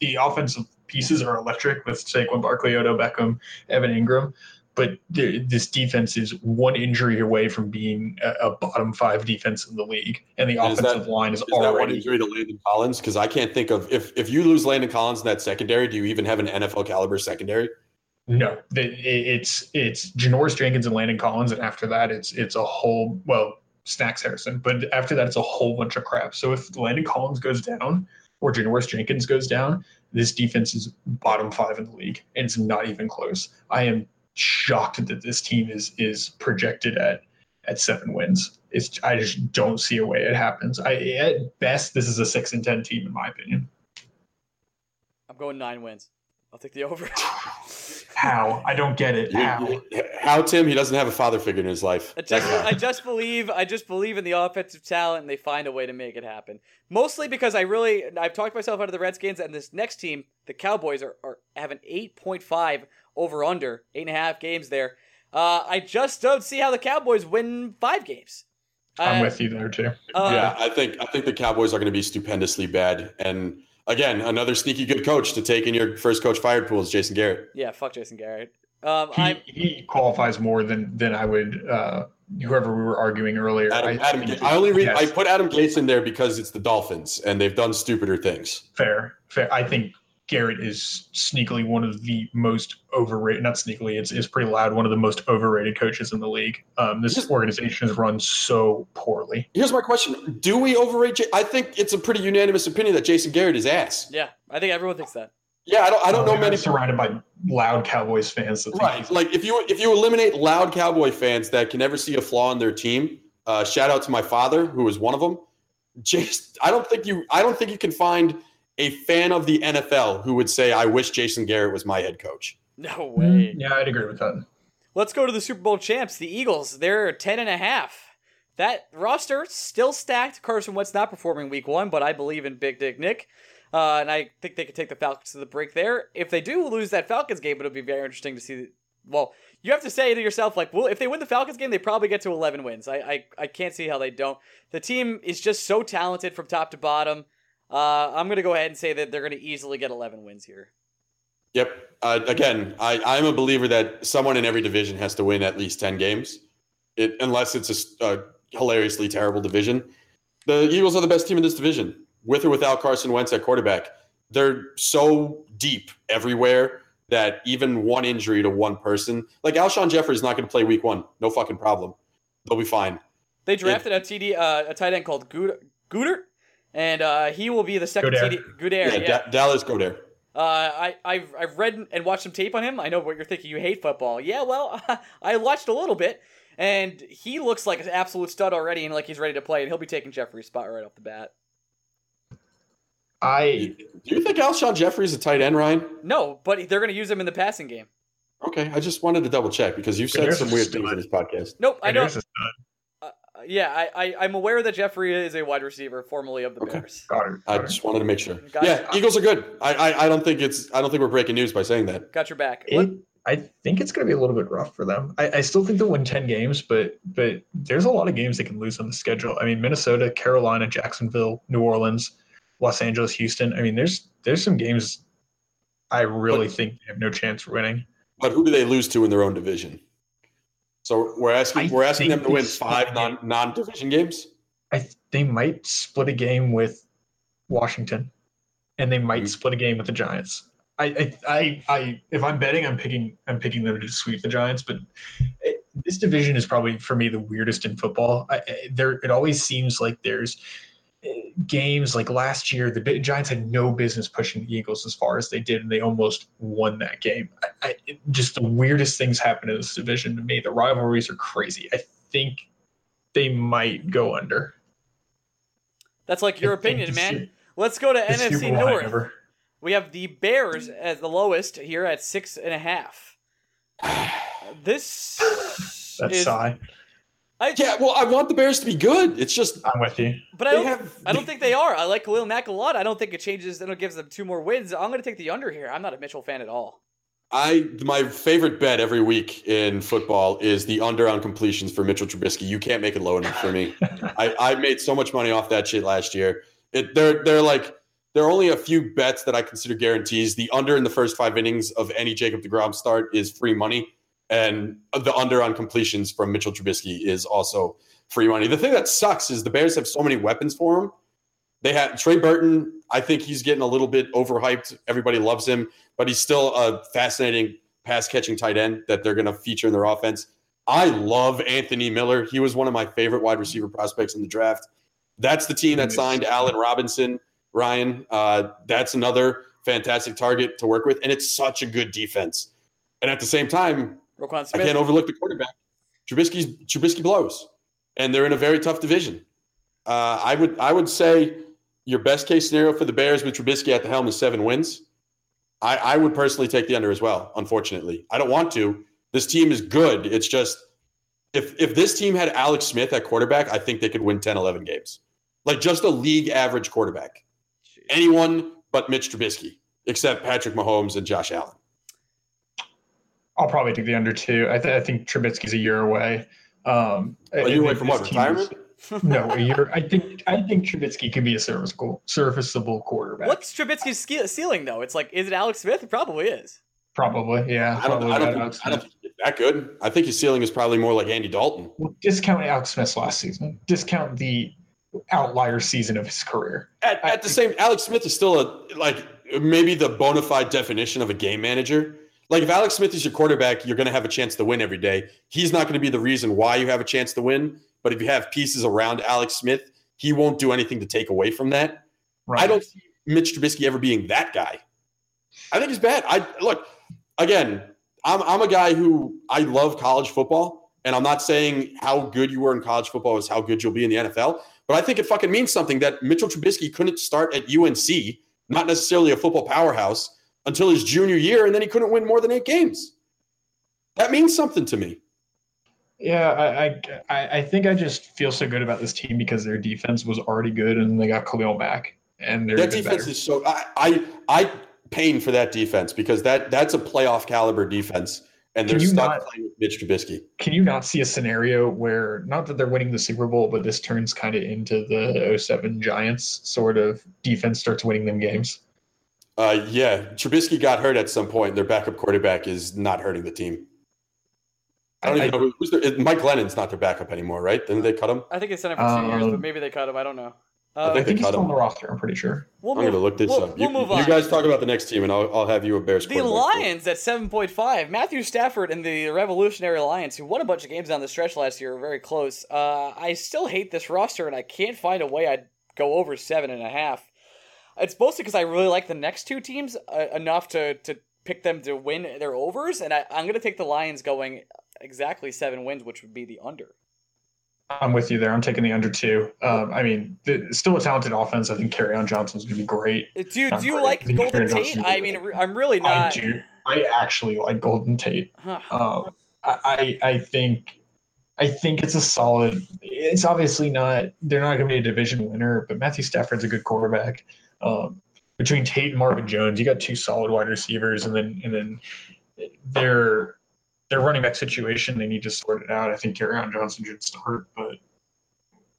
the offensive pieces are electric with Saquon Barkley, Odo Beckham, Evan Engram. But th- this defense is one injury away from being a, bottom five defense in the league, and the Is that- offensive line is, Is that one already injury to Landon Collins? Because I can't think of if if you lose Landon Collins in that secondary, do you even have an NFL caliber secondary? No, it- it's it's Janoris Jenkins and Landon Collins, and after that, it's it's a whole well Snacks Harrison, but after that, it's a whole bunch of crap. So if Landon Collins goes down or Janoris Jenkins goes down, this defense is bottom five in the league, and it's not even close. I am shocked that this team is is projected at at seven wins. It's I just don't see a way it happens. I at best this is a six and ten team in my opinion. I'm going nine wins. I'll take the over. How I don't get it. How how Tim? He doesn't have a father figure in his life. I just. I just believe I just believe in the offensive talent and they find a way to make it happen. Mostly because I really I've talked myself out of the Redskins and this next team, the Cowboys, are, are have an eight point five over under, eight and a half games there. Uh, I just don't see how the Cowboys win five games. I'm Uh, with you there too. uh, yeah, I think I think the Cowboys are going to be stupendously bad. And again, another sneaky good coach to take in your first coach fired pool is Jason Garrett. Yeah, fuck Jason Garrett. Um, he, I'm he qualifies more than than I would uh whoever we were arguing earlier. Adam, I, Adam, think I only read, yes, I put Adam Gase in there because it's the Dolphins and they've done stupider things. fair, fair. I think Garrett is sneakily one of the most overrated. Not sneakily, it's it's pretty loud. One of the most overrated coaches in the league. Um, this Just- organization is run so poorly. Here's my question: Do we overrate? J- I think it's a pretty unanimous opinion that Jason Garrett is ass. yeah, I think everyone thinks that. Yeah, I don't. I don't know They're many. surrounded by loud Cowboys fans. That Right, like if you if you eliminate loud Cowboy fans that can never see a flaw in their team, uh, shout out to my father who is one of them. Jason, I don't think you. I don't think you can find a fan of the NFL who would say, "I wish Jason Garrett was my head coach." No way. Yeah, I'd agree with that. Let's go to the Super Bowl champs, the Eagles. They're 10 and a half. That roster still stacked. Carson Wentz not performing week one, but I believe in Big Dick Nick. Uh, and I think they could take the Falcons to the break there. If they do lose that Falcons game, it'll be very interesting to see. Well, you have to say to yourself, like, well, if they win the Falcons game, they probably get to 11 wins. I, I, I can't see how they don't. The team is just so talented from top to bottom. Uh, I'm going to go ahead and say that they're going to easily get 11 wins here. Yep. Uh, again, I, I'm a believer that someone in every division has to win at least 10 games, it, unless it's a hilariously terrible division. The Eagles are the best team in this division, with or without Carson Wentz at quarterback. They're so deep everywhere that even one injury to one person, like Alshon Jeffery is not going to play week one. No fucking problem. They'll be fine. They drafted a TD, uh, a tight end called Good- Goedert, and uh, he will be the second Goedert. TD. Goedert, Yeah, yeah. Da- Dallas go. Uh, I, I've, I've read and watched some tape on him. I know what you're thinking. You hate football. Yeah, well, I watched a little bit, and he looks like an absolute stud already, and like he's ready to play, and he'll be taking Jeffery's spot right off the bat. I Do you think Alshon Jeffery's a tight end, Ryan? No, but they're going to use him in the passing game. Okay, I just wanted to double check because you've said some weird stud. things in this podcast. Nope, I know. there's a stud. Uh, yeah, I, I, I'm aware that Jeffery is a wide receiver, formerly of the Okay. Bears. Goddard. I Goddard. just wanted to make sure. Got yeah, it. Eagles are good. I, I I don't think it's I don't think we're breaking news by saying that. Got your back. It, I think it's going to be a little bit rough for them. I, I still think they'll win 10 games, but but there's a lot of games they can lose on the schedule. I mean, Minnesota, Carolina, Jacksonville, New Orleans, Los Angeles, Houston. I mean, there's there's some games I really But- think they have no chance for winning. But who do they lose to in their own division? So we're asking I we're asking them to win five non non division games. I th- they might split a game with Washington, and they might Mm. split a game with the Giants. I, I, I, I, if I'm betting, I'm picking, I'm picking them to sweep the Giants. But it, this division is probably for me the weirdest in football. I, I, there, it always seems like there's games like last year. The Giants had no business pushing the Eagles as far as they did, and they almost won that game. I, I, just the weirdest things happen in this division to me. The rivalries are crazy. I think they might go under. That's like your I opinion, man. Let's go to NFC North. We have the Bears as the lowest here at six and a half. This That's is, sigh. I, Yeah, well, I want the Bears to be good. It's just I'm with you. but I don't. have I don't think they are. I like Khalil Mack a lot. I don't think it changes. I don't gives them two more wins. I'm going to take the under here. I'm not a Mitchell fan at all. I my favorite bet every week in football is the under on completions for Mitchell Trubisky. You can't make it low enough for me. I, I made so much money off that shit last year. It they're they're like there are only a few bets that I consider guarantees. The under in the first five innings of any Jacob DeGrom start is free money, and the under on completions from Mitchell Trubisky is also free money. The thing that sucks is the Bears have so many weapons for him. They had Trey Burton. I think he's getting a little bit overhyped. Everybody loves him, but he's still a fascinating pass catching tight end that they're going to feature in their offense. I love Anthony Miller. He was one of my favorite wide receiver prospects in the draft. That's the team that signed Allen Robinson, Ryan. Uh, that's another fantastic target to work with. And it's such a good defense. And at the same time, Roquan I can't overlook the quarterback. Trubisky's Trubisky blows, and they're in a very tough division. Uh, I would I would say your best case scenario for the Bears with Trubisky at the helm is seven wins. I, I would personally take the under as well. Unfortunately, I don't want to. This team is good. It's just if if this team had Alex Smith at quarterback, I think they could win 10, 11 games. Like just a league average quarterback. Anyone but Mitch Trubisky, except Patrick Mahomes and Josh Allen. I'll probably take the under two. I, th- I think Trubisky's a year away. Um, Are I you away think from what team is- retirement? no, a year. I think I think Trubisky can be a serviceable, serviceable quarterback. What's Trubisky's ske- ceiling though? It's like, is it Alex Smith? It probably is. Probably, yeah. I don't, probably I, don't think, Alex I don't think he's that good. I think his ceiling is probably more like Andy Dalton. Well, discount Alex Smith's last season. Discount the outlier season of his career. At, at the same, Alex Smith is still a like maybe the bona fide definition of a game manager. Like if Alex Smith is your quarterback, you're going to have a chance to win every day. He's not going to be the reason why you have a chance to win. But if you have pieces around Alex Smith, he won't do anything to take away from that. Right. I don't see Mitch Trubisky ever being that guy. I think he's bad. I look again. I'm I'm a guy who I love college football, and I'm not saying how good you were in college football is how good you'll be in the NFL. But I think it fucking means something that Mitchell Trubisky couldn't start at UNC, not necessarily a football powerhouse, until his junior year, and then he couldn't win more than eight games. That means something to me. Yeah, I, I I think I just feel so good about this team because their defense was already good, and they got Khalil back, and even defense better. is so I I I pain for that defense because that that's a playoff caliber defense, and they're stuck not- playing with Mitch Trubisky. Can you not see a scenario where not that they're winning the Super Bowl, but this turns kind of into the 07 Giants sort of defense starts winning them games? Uh, yeah, Trubisky got hurt at some point. Their backup quarterback is not hurting the team. I don't I- even know who's their, Mike Glennon's not their backup anymore, right? Didn't they cut him? I think they sent him for two years, Um, but maybe they cut him. I don't know. Uh, I think think they he's cut still on the roster. I'm pretty sure. we'll I'm move, going to look this we'll, up. We'll you, move you guys talk about the next team, and I'll, I'll have you a Bears. The. Lions at 7.5. Matthew Stafford and the Revolutionary Lions, who won a bunch of games down the stretch last year, are very close. Uh, I still hate this roster, and I can't find a way I'd go over seven and a half. It's mostly because I really like the next two teams uh, enough to, to pick them to win their overs, and I, I'm going to take the Lions going exactly seven wins, which would be the under. I'm with you there. I'm taking the under two. Um, I mean, the, still a talented offense. I think Kerryon Johnson's going to be great. Uh, Do, Not do you great. like Golden Tate? I mean, I'm really I not. do. I actually like Golden Tate. Huh. Um, I I I think I think it's a solid. It's obviously not. They're not going to be a division winner, but Matthew Stafford's a good quarterback. Um, between Tate and Marvin Jones, you got two solid wide receivers, and then and then their their running back situation they need to sort it out. I think Carry Johnson should start, but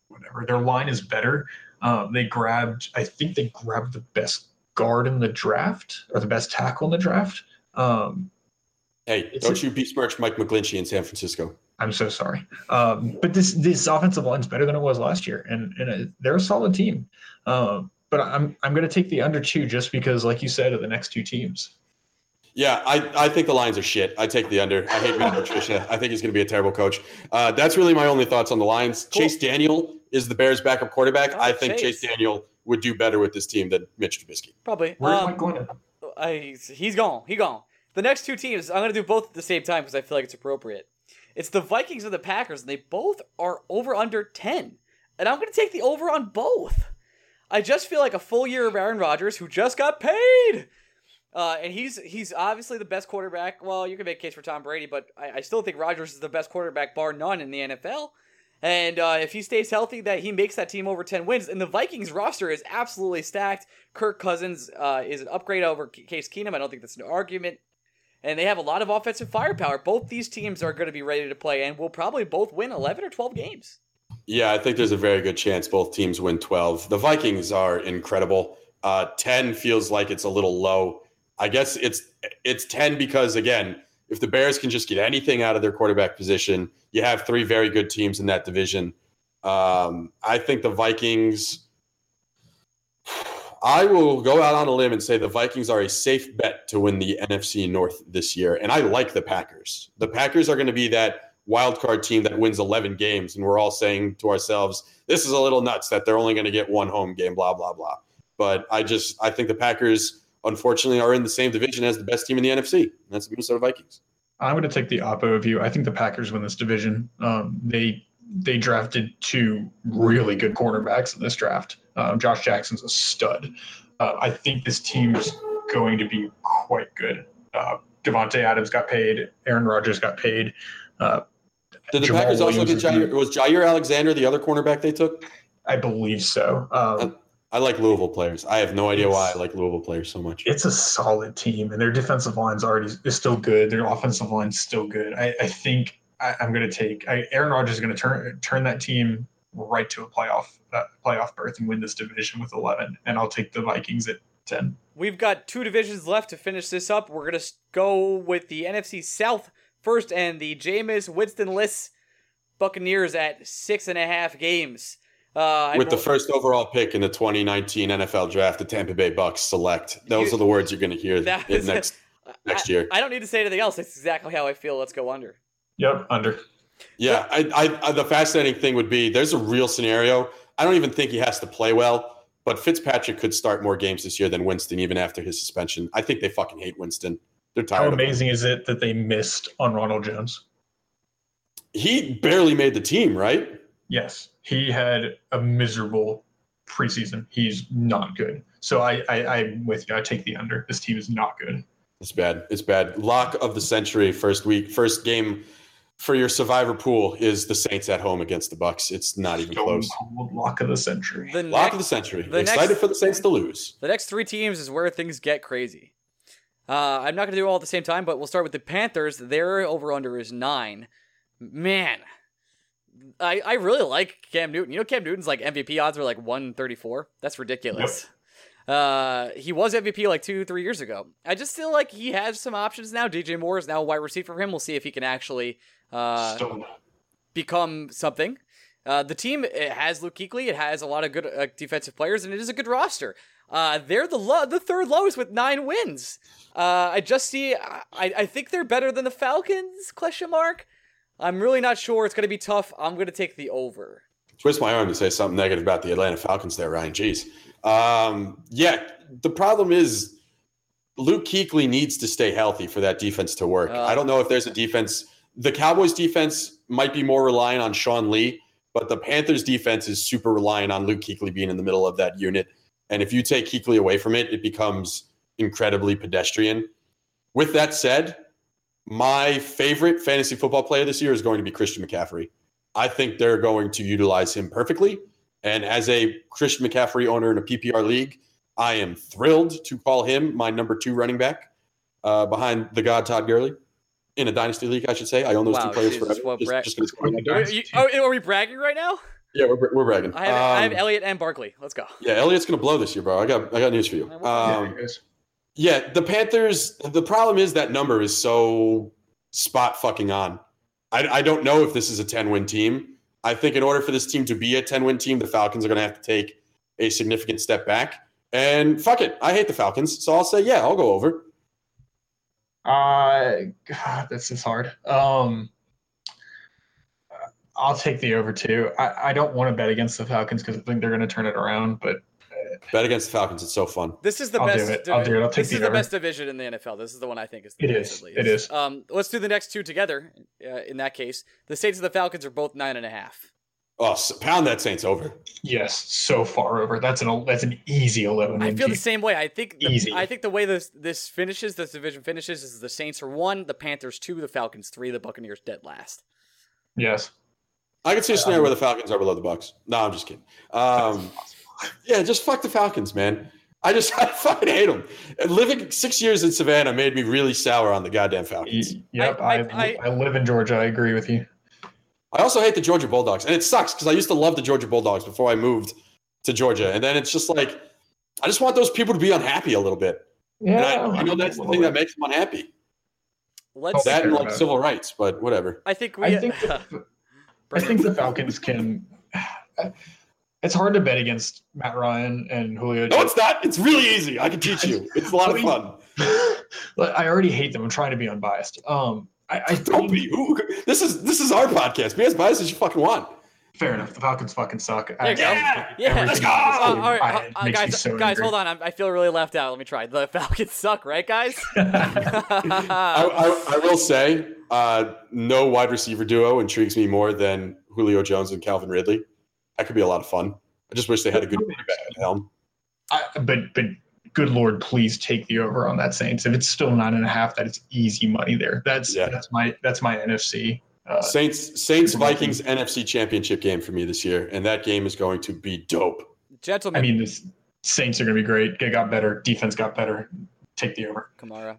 whatever. Their line is better. Um, they grabbed. I think they grabbed the best guard in the draft or the best tackle in the draft. Um, Hey, don't a- you besmirch Mike McGlinchey in San Francisco. I'm so sorry. Um, but this this offensive line's better than it was last year, and and uh, they're a solid team. Um, but I'm I'm going to take the under two just because, like you said, of the next two teams. Yeah, I, I think the Lions are shit. I take the under. I hate Matt Patricia. I think he's going to be a terrible coach. Uh, that's really my only thoughts on the Lions. Cool. Chase Daniel is the Bears' backup quarterback. Oh, I think Chase. Chase. Daniel would do better with this team than Mitch Trubisky. Probably. Where's Um, Mike Glennon? I, he's, he's gone. He gone. The next two teams, I'm going to do both at the same time because I feel like it's appropriate. It's the Vikings and the Packers, and they both are over under 10. And I'm going to take the over on both. I just feel like a full year of Aaron Rodgers, who just got paid. Uh, and he's he's obviously the best quarterback. Well, you can make a case for Tom Brady, but I, I still think Rodgers is the best quarterback, bar none, in the NFL. And uh, if he stays healthy, that he makes that team over 10 wins. And the Vikings roster is absolutely stacked. Kirk Cousins uh, is an upgrade over Case Keenum. I don't think that's an argument. And they have a lot of offensive firepower. Both these teams are going to be ready to play and will probably both win 11 or 12 games. Yeah, I think there's a very good chance both teams win 12. The Vikings are incredible. Uh, 10 feels like it's a little low. I guess it's it's 10 because again, if the Bears can just get anything out of their quarterback position, you have three very good teams in that division. Um, I think the Vikings. I will go out on a limb and say the Vikings are a safe bet to win the NFC North this year, and I like the Packers. The Packers are going to be that wild card team that wins 11 games, and we're all saying to ourselves, "This is a little nuts that they're only going to get one home game." Blah blah blah. But I just I think the Packers unfortunately are in the same division as the best team in the NFC. And that's the Minnesota Vikings. I'm going to take the oppo view. I think the Packers win this division. Um, they they drafted two really good cornerbacks in this draft. Um, Josh Jackson's a stud. Uh, I think this team's going to be quite good. Uh, Davante Adams got paid. Aaron Rodgers got paid. Uh, Did the Jamaal Packers also Williams get Jaire? Was Jaire Alexander the other cornerback they took? I believe so. Um, I like Louisville players. I have no idea why I like Louisville players so much. it's a solid team, and their defensive line's already is still good. Their offensive line's still good. I, I think I, I'm going to take I, Aaron Rodgers is going to turn turn that team right to a playoff uh, playoff berth and win this division with 11, and I'll take the Vikings at 10. We've got two divisions left to finish this up. We're going to go with the NFC South first and the Jameis Winston-less Buccaneers at six and a half games. Uh, With the first overall pick in the 2019 NFL draft, the Tampa Bay Bucks select. Those You- are the words you're going to hear That is- next next I- year. I don't need to say anything else. That's exactly how I feel. Let's go under. Yep, under. Yeah, I, I, I, the fascinating thing would be there's a real scenario. I don't even think he has to play well, but Fitzpatrick could start more games this year than Winston, even after his suspension. I think they fucking hate Winston. They're How tired. of him. amazing is it that they missed on Ronald Jones? He barely made the team, right? Yes, he had a miserable preseason. He's not good. So I, I I'm with you. I take the under. This team is not good. It's bad. It's bad. Lock of the century, first week, first game for your survivor pool is the Saints at home against the Bucks. It's not even Stone close. Cold lock of the century. The Lock next, of the century. the Excited next- for the Saints to lose. the next three teams is where things get crazy. Uh, I'm not going to do all at the same time, but we'll start with the Panthers. Their over under is nine. Man, I I really like Cam Newton. You know, Cam Newton's like MVP odds are like 134. That's ridiculous. Uh, he was MVP like two, three years ago. I just feel like he has some options now. DJ Moore is now a wide receiver for him. We'll see if he can actually uh, become something. Uh, the team it has Luke Kuechly. It has a lot of good uh, defensive players, and it is a good roster. Uh, they're the lo- the third lowest with nine wins. Uh, I just see. I, I think they're better than the Falcons? Question mark. I'm really not sure. It's going to be tough. I'm going to take the over. Twist my arm to say something negative about the Atlanta Falcons there, Ryan. Jeez. Um, yeah, the problem is Luke Kuechly needs to stay healthy for that defense to work. Uh, I don't know if there's a defense. The Cowboys defense might be more reliant on Sean Lee, but the Panthers defense is super reliant on Luke Kuechly being in the middle of that unit. And if you take Kuechly away from it, it becomes incredibly pedestrian. With that said, my favorite fantasy football player this year is going to be Christian McCaffrey. I think they're going to utilize him perfectly. And as a Christian McCaffrey owner in a PPR league, I am thrilled to call him my number two running back uh, behind the god Todd Gurley in a dynasty league. I should say I own those Wow, two players Jesus, forever. Just, bra- just gonna score. Are, you- oh, are we bragging right now? Yeah, we're, we're bragging. I have, I have Um, Elliott and Barkley. Let's go. yeah, Elliott's gonna blow this year, bro. I got I got news for you. Yeah, Yeah, Um. Yeah, the Panthers. The problem is that number is so spot fucking on. I, I don't know if this is a ten win team. I think in order for this team to be a ten win team, the Falcons are going to have to take a significant step back. And fuck it, I hate the Falcons, so I'll say yeah, I'll go over. Uh, God, this is hard. Um, I'll take the over too. I, I don't want to bet against the Falcons because I think they're going to turn it around. But Bet against the Falcons, it's so fun. This is the I'll do it. I'll do it. I'll take this the is the over. best division in the NFL. This is the one I think is the It best, is. at It least. is. Um, let's do the next two together. Uh, in that case, the Saints and the Falcons are both nine and a half. Oh, s- pound that Saints over. yes, so far over. That's an that's an easy eleven. I win feel the same way. I think the, Easy. I think the way this this finishes, this division finishes, is the Saints are one, the Panthers two, the Falcons three, the Buccaneers dead last. Yes. I can see a scenario where the Falcons are below the Bucks. No, I'm just kidding. Um, yeah, just fuck the Falcons, man. I just I fucking hate them. Living six years in Savannah made me really sour on the goddamn Falcons. Yep. I- I, I- I, live in Georgia. I agree with you. I also hate the Georgia Bulldogs, and it sucks because I used to love the Georgia Bulldogs before I moved to Georgia, and then it's just like I just want those people to be unhappy a little bit. And I, I know that's the thing that makes them unhappy. Let's. That and like civil rights, but whatever. I think we. I think the, I think the Falcons can. It's hard to bet against Matt Ryan and Julio. No, it's not. It's really easy. I can teach you. It's a lot of fun. But I already hate them. I'm trying to be unbiased. Um, I, I Don't be. Who- This is this is our podcast. Be as biased as you fucking want. Fair enough. The Falcons fucking suck. There you go. Yeah, Yeah, let's go. about this Uh, team, all right, I- uh, it uh, makes me guys, so guys, angry. hold on. I'm, I feel really left out. Let me try. The Falcons suck, right, guys? I, I, I will say, uh, no wide receiver duo intrigues me more than Julio Jones and Calvin Ridley. That could be a lot of fun. I just wish they had a good quarterback at the helm. But but good lord, please take the over on that Saints. If it's still nine and a half, that is easy money there. That's Yeah. that's my that's my NFC. Uh, Saints Saints Vikings NFC Championship game for me this year, and that game is going to be dope. Gentlemen, I mean, the Saints are going to be great. They got better. Defense got better. Take the over. Kamara.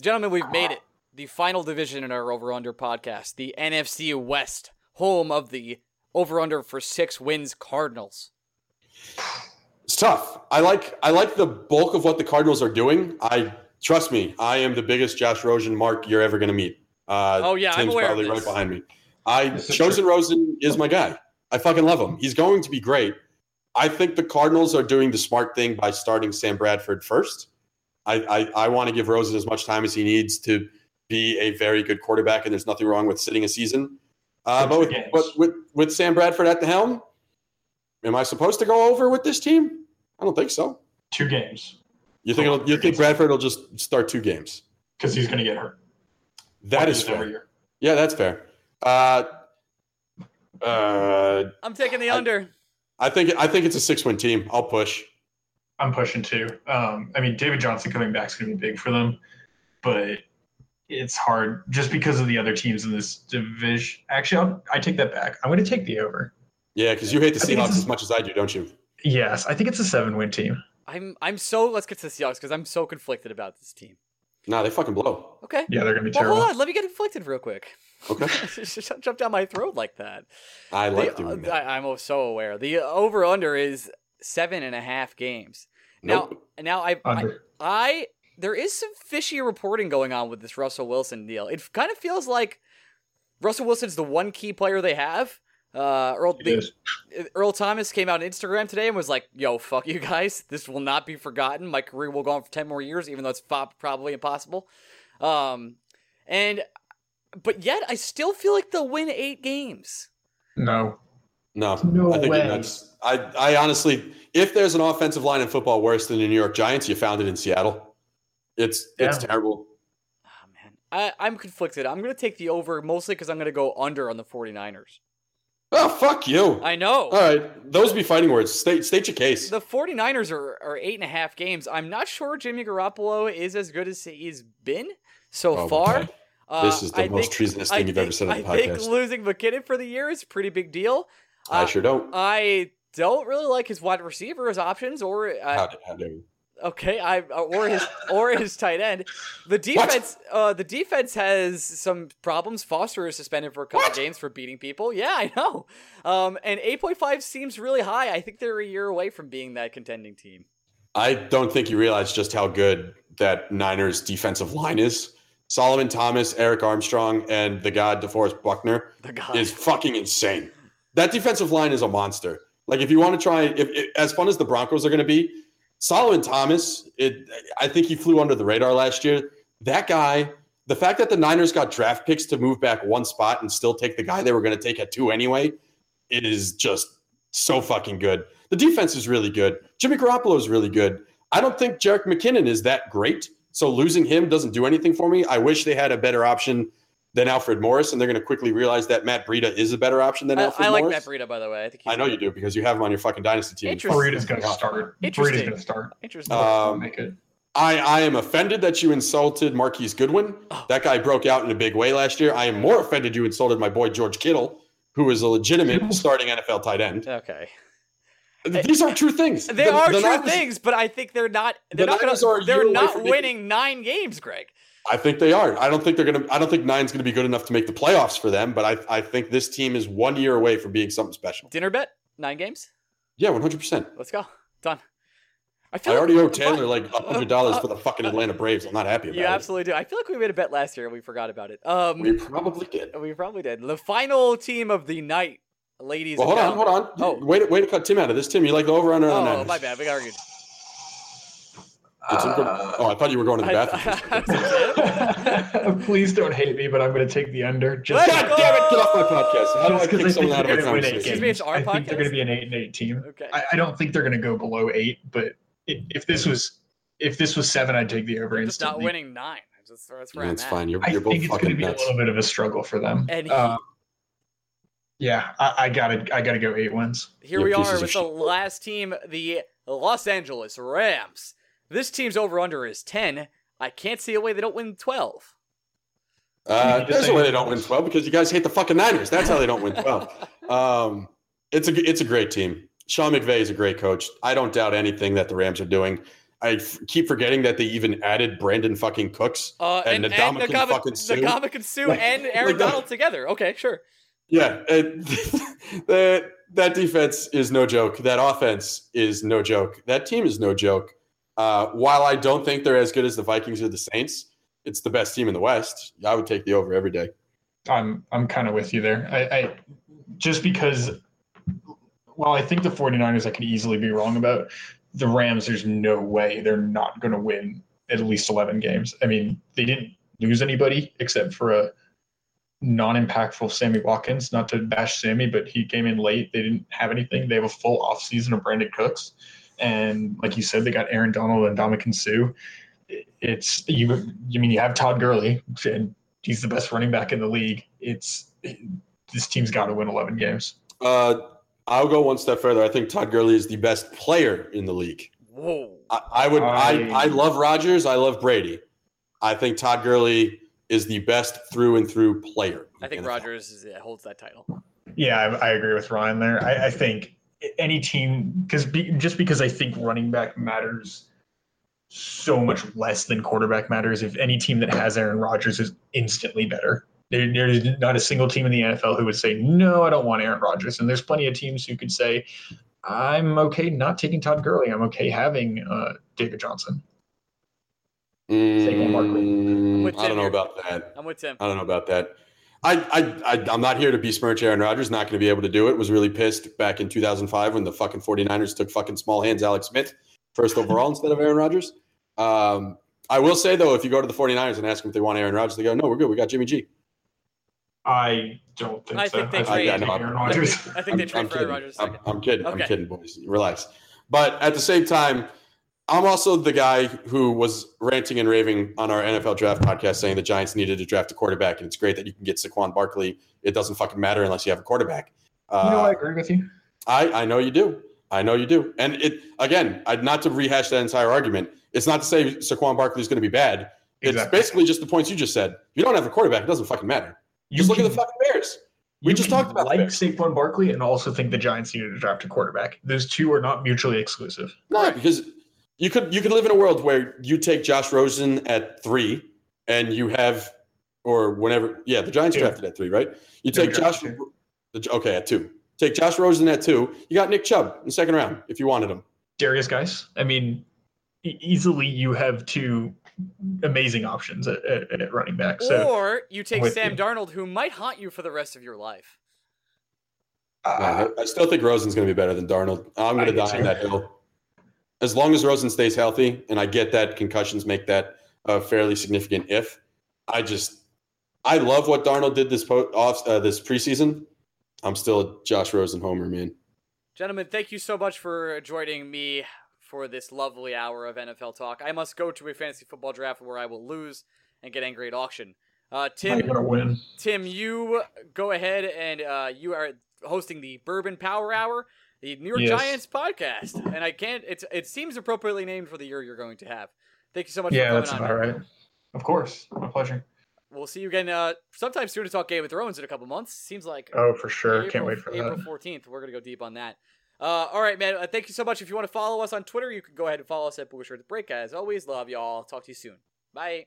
Gentlemen, we've made it. The final division in our Over Under podcast, the NFC West, home of the Over Under for six wins Cardinals. It's tough. I like I like the bulk of what the Cardinals are doing. I trust me. I am the biggest Josh Rosen mark you're ever going to meet. Uh, Oh, yeah, I'm aware of probably this. right behind me. I chosen true. Rosen is my guy. I fucking love him. He's going to be great. I think the Cardinals are doing the smart thing by starting Sam Bradford first. I I, I want to give Rosen as much time as he needs to be a very good quarterback, and there's nothing wrong with sitting a season. Uh, but with, but with with Sam Bradford at the helm, am I supposed to go over with this team? I don't think so. Two games You think it'll, you think Bradford will just start two games? because he's going to get hurt. That Like is he does every fair. year. Yeah, that's fair. Uh, uh, I'm taking the under. I think I think it's a six win team. I'll push. I'm pushing too. Um, I mean, David Johnson coming back is going to be big for them, but it's hard just because of the other teams in this division. Actually, I'll, I take that back. I'm going to take the over. Yeah, because you hate the Seahawks it's- as much as I do, don't you? Yes, I think it's a seven win team. I'm I'm so let's get to the Seahawks because I'm so conflicted about this team. Nah, they fucking blow. Okay. Yeah, they're going to be Well, terrible. hold on. Let me get inflicted real quick. Okay, Just Jump down my throat like that. I like The- doing that. I, I'm so aware. The over under is seven and a half games. Nope. Now, now I, I, I, there is some fishy reporting going on with this Russell Wilson deal. It kind of feels like Russell Wilson's the one key player they have. Uh, Earl, the- Earl Thomas came out on Instagram today and was like, "Yo, fuck you guys. This will not be forgotten. My career will go on for ten more years, even though it's fo- probably impossible." Um, and but yet I still feel like they'll win eight games. No. No, No I think way. you're nuts. I, I honestly, if there's an offensive line in football worse than the New York Giants, you found it in Seattle. It's it's terrible. Oh man, I I'm conflicted. I'm gonna take the over mostly because I'm gonna go under on the 49ers. Oh fuck you! I know. All right, those be fighting words. State state your case. The 49ers are, are eight and a half games. I'm not sure Jimmy Garoppolo is as good as he's been so Oh far. Uh, This is the I most think- treasonous I thing you've ever said on the I think losing McKinnon for the year is a pretty big deal. I Uh, sure don't. I don't really like his wide receiver as options, or how, uh, dare- how dare you? Okay, I or his or his tight end. The defense, uh, the defense has some problems. Foster is suspended for a couple What? games for beating people. Yeah, I know. Um, and eight point five seems really high. I think they're a year away from being that contending team. I don't think you realize just how good that Niners defensive line is. Solomon Thomas, Eric Armstrong, and the god DeForest Buckner God. is fucking insane. That defensive line is a monster. Like if you want to try, if, if as fun as the Broncos are going to be, Solomon Thomas, it, I think he flew under the radar last year. That guy, the fact that the Niners got draft picks to move back one spot and still take the guy they were going to take at two anyway, it is just so fucking good. The defense is really good. Jimmy Garoppolo is really good. I don't think Jerick McKinnon is that great. So losing him doesn't do anything for me. I wish they had a better option than Alfred Morris, and they're going to quickly realize that Matt Breida is a better option than I, Alfred I like Morris. Matt Breida, by the way. I think he's I know you do because you have him on your fucking dynasty team. Interesting. Breed is going to start. Breed is going to start. Interesting. Um, Make it. I, I am offended that you insulted Marquise Goodwin. Oh. That guy broke out in a big way last year. I am more offended you insulted my boy George Kittle, who is a legitimate starting NFL tight end. okay. These are true things. They The- are the true Niners- things, but I think they're not. They're The not gonna. a They're not winning nine games, Greg. I think they are. I don't think they're gonna. I don't think nine's gonna be good enough to make the playoffs for them. But I, I think this team is one year away from being something special. Dinner bet nine games. Yeah, one hundred percent. Let's go. Done. I I already like, owe Taylor like hundred dollars for the fucking Atlanta Braves. I'm not happy about You it. You absolutely do. I feel like we made a bet last year and we forgot about it. Um, We probably did. We probably did. The final team of the night, ladies. Well, hold on, hold on. Oh. Wait, wait to cut Tim out of this. Tim, you like the over under Oh, my bad. We got argued. Did Tim oh, I thought you were going to the I- bathroom. Please don't hate me, but I'm going to take the under. Just Let's God damn it! Get off my podcast. How do I just 'cause kick someone think out of they're a gonna conversation? Excuse me, it's our I think they're going to be an eight and eight team. Okay. I, I don't think they're going to go below eight, but i- if this was if this was seven, I'd take the over They're just not winning nine. That's, that's where I'm That's at. fine. You're, I you're both think it's going to fucking be a little bit of a struggle for them. And he- Uh, yeah, I, I gotta I gotta go eight wins. Here You we are with the shit. last team, the Los Angeles Rams. This team's over under is 10. I can't see a way they don't win 12. Uh, there's a way they don't win 12 because you guys hate the fucking Niners. That's how they don't win 12. Um, it's a it's a great team. Sean McVay is a great coach. I don't doubt anything that the Rams are doing. I f- keep forgetting that they even added Brandin fucking Cooks. Uh, and, And and, Ndamukong Nakama- fucking Suh. Nakama Suh Like- and Aaron like Donald together. Okay, sure. Yeah, it, that that defense is no joke. That offense is no joke. That team is no joke. Uh, while I don't think they're as good as the Vikings or the Saints, it's the best team in the West. I would take the over every day. I'm I'm kind of with you there. I, I just because while I think the 49ers I could easily be wrong about, the Rams there's no way they're not going to win at least 11 games. I mean, they didn't lose anybody except for a non-impactful Sammy Watkins, not to bash Sammy, but he came in late. They didn't have anything. They have a full offseason of Brandin Cooks. And like you said, they got Aaron Donald and Dominican Suh. It's you. I mean, you have Todd Gurley, and he's the best running back in the league. It's this team's got to win 11 games. Uh, I'll go one step further. I think Todd Gurley is the best player in the league. Whoa. I, I would. I, I- I love Rodgers. I love Brady. I think Todd Gurley is the best through and through player. I think the Rodgers is, holds that title. Yeah, I, I agree with Ryan there. I, I think any team because be, just because I think running back matters so much less than quarterback matters. If any team that has Aaron Rodgers is instantly better. There, there's not a single team in the NFL who would say no, I don't want Aaron Rodgers, and there's plenty of teams who could say I'm okay not taking Todd Gurley. I'm okay having uh, David Johnson. Mm, I don't know about that. I'm with Tim. I don't know about that. I, I, I, I'm not here to besmirch Aaron Rodgers. Not going to be able to do it. Was really pissed back in 2005 when the fucking 49ers took fucking small hands Alex Smith first overall instead of Aaron Rodgers. Um, I will say though, if you go to the 49ers and ask them if they want Aaron Rodgers, they go, "No, we're good. We got Jimmy G." I don't think I so. think they I trade- think I- Aaron I Rodgers. think, I think they I'm- trade I'm for Aaron kidding. Rodgers. I'm, I'm kidding. Okay. I'm kidding, boys. Relax. But at the same time, I'm also the guy who was ranting and raving on our NFL draft podcast saying the Giants needed to draft a quarterback, and it's great that you can get Saquon Barkley. It doesn't fucking matter unless you have a quarterback. Uh, you know, I agree with you. I, I know you do. I know you do. And it again, I, not to rehash that entire argument. It's not to say Saquon Barkley is going to be bad. It's basically just the points you just said. If you don't have a quarterback, it doesn't fucking matter. You Just look at the fucking Bears. We just talked about the like Bears. Saquon Barkley and also think the Giants needed to draft a quarterback. Those two are not mutually exclusive. No, because you could you could live in a world where you take Josh Rosen at three, and you have, or whenever, yeah, the Giants Two. drafted at three, right? You take Josh, drafted the- okay, at two. Take Josh Rosen at two. You got Nick Chubb in the second round if you wanted him. Derrius Guice. I mean, easily you have two amazing options at, at, at running back. So or you take with Sam. Darnold, who might haunt you for the rest of your life. uh, I, I still think Rosen's going to be better than Darnold. I'm going to die on that hill. As long as Rosen stays healthy, and I get that concussions make that a fairly significant if. I just, I love what Darnold did this po- off uh, this preseason. I'm still a Josh Rosen homer, man. Gentlemen, thank you so much for joining me for this lovely hour of NFL talk. I must go to a fantasy football draft where I will lose and get angry at auction. Uh, Tim, win. Tim, you go ahead and uh, you are hosting the Bourbon Power Hour, the New York Yes. Giants podcast, and I can't. It's it seems appropriately named for the year you're going to have. Thank you so much Yeah, for that's coming on. about man. right. Of course, my pleasure. We'll see you again uh, sometime soon to talk Game of Thrones in a couple months. Seems like Oh, for sure. April, Can't wait for April that. 14th. We're going to go deep on that. Uh, all right, man. Uh, thank you so much. If you want to follow us on Twitter, you can go ahead and follow us at Booger Break. As always, love y'all. Talk to you soon. Bye.